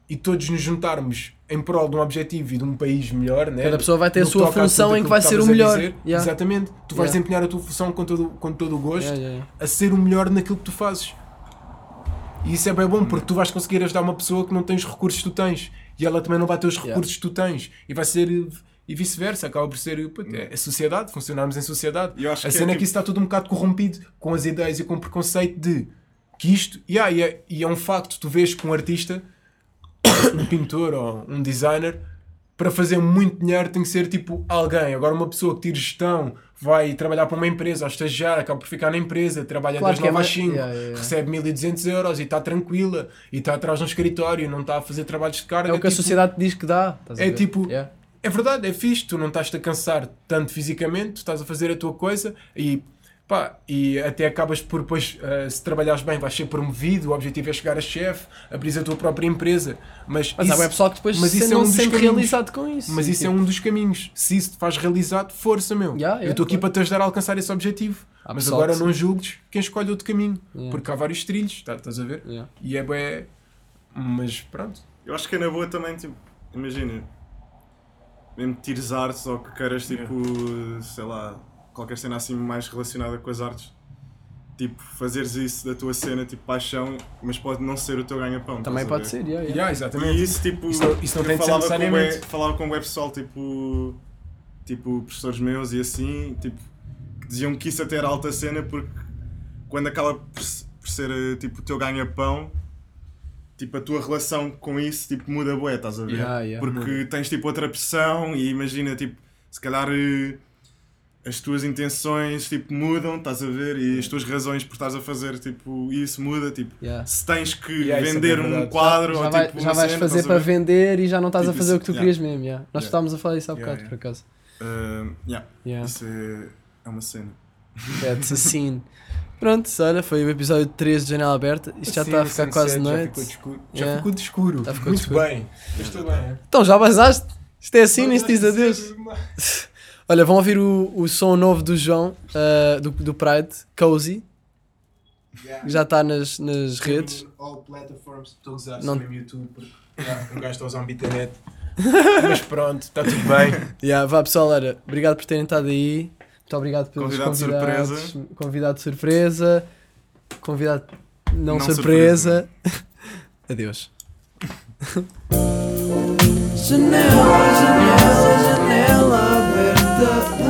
e todos nos juntarmos em prol de um objetivo e de um país melhor, né? Cada pessoa vai ter a No que sua a função em que vai ser o a melhor. Yeah. Exatamente. Tu vais Yeah. desempenhar a tua função com todo, com todo o gosto Yeah, yeah, yeah. a ser o melhor naquilo que tu fazes. E isso é bem bom porque tu vais conseguir ajudar uma pessoa que não tem os recursos que tu tens e ela também não vai ter os Yeah. recursos que tu tens e vai ser e vice-versa, acaba por ser pô, é a sociedade, funcionarmos em sociedade. Eu acho a que é cena é tipo- que isso está tudo um bocado corrompido com as ideias e com o preconceito de que isto, yeah, e, é, e é um facto, tu vês que um artista, um pintor ou um designer, para fazer muito dinheiro tem que ser tipo alguém. Agora, uma pessoa que tira gestão, vai trabalhar para uma empresa, ou estagiar, acaba por ficar na empresa, trabalha Claro das que é 9 às mais- 5, Yeah, yeah, recebe 1200 euros e está tranquila, e está atrás de um escritório, não está a fazer trabalhos de carga. É o que a tipo, sociedade te diz que dá. a É tipo- Yeah. é verdade, é fixe, tu não estás-te a cansar tanto fisicamente, tu estás a fazer a tua coisa e pá, e até acabas por depois, eh, se trabalhares bem, vais ser promovido, o objetivo é chegar a chefe, abrir a tua própria empresa, mas, Mas isso, há pessoal que depois mas se isso é um se dos sente caminhos. realizado com isso. mas isso é Tipo, um dos caminhos. Se isso te faz realizado, força, meu. Yeah, yeah, Eu estou aqui claro. para te ajudar a alcançar esse objetivo. Há mas agora não julgues quem escolhe outro caminho, Yeah. porque há vários trilhos, tá- estás a ver? Yeah. E é bem. Mas pronto. Eu acho que é na boa também, tipo, imagina, mesmo tires artes ou que queiras, tipo, sei lá, qualquer cena assim mais relacionada com as artes, tipo, fazeres isso da tua cena, tipo, paixão, mas pode não ser o teu ganha-pão. Também pode ser, yeah, yeah. Yeah, exatamente. E isso, tipo, Isso não- isso não eu tem falava com bué- falava com o pessoal, tipo, tipo, professores meus e assim, tipo, que diziam que isso até era alta cena porque quando acaba por, por ser, eh, tipo, o teu ganha-pão, tipo, a tua relação com isso, tipo, muda bué, estás a ver? Yeah, yeah. porque tens, tipo, outra pressão e imagina, tipo, se calhar... as tuas intenções tipo mudam, estás a ver? E as tuas razões por estás a fazer tipo isso muda, tipo, Yeah. se tens que Yeah, isso é vender bem um quadro já, ou vai- tipo já vais cena, fazer a para vender e já não estás a Tipo fazer o isso, que tu yeah. querias mesmo. yeah. Nós Yeah. estávamos a falar isso há Yeah, bocado, yeah. por acaso. Uh, yeah. Yeah. Isso é, é uma cena. That's a scene. Pronto, olha, foi o episódio 13 de Janela Aberta. Isto já está a ficar quase Já noite. ficou de escuro. Já ficou de escuro. Já ficou Muito de escuro. bem. Tudo bem. é? Então, já basaste? Isto é assim, nem se diz adeus. Olha, vão ouvir o, o som novo do João, ah, do, do Pride, Cozy, que já está nas, nas redes. All platforms. Estou a usar Não- mesmo YouTube porque yeah, um gajo está a usar um bitanet. Mas pronto, está tudo bem. Yeah, vá pessoal, olha, obrigado por terem estado aí. Muito obrigado pelos Convidado convidados. surpresa. Convidado de surpresa. Convidado não, Não surpresa. Adeus. Janela, janela, janela aberta.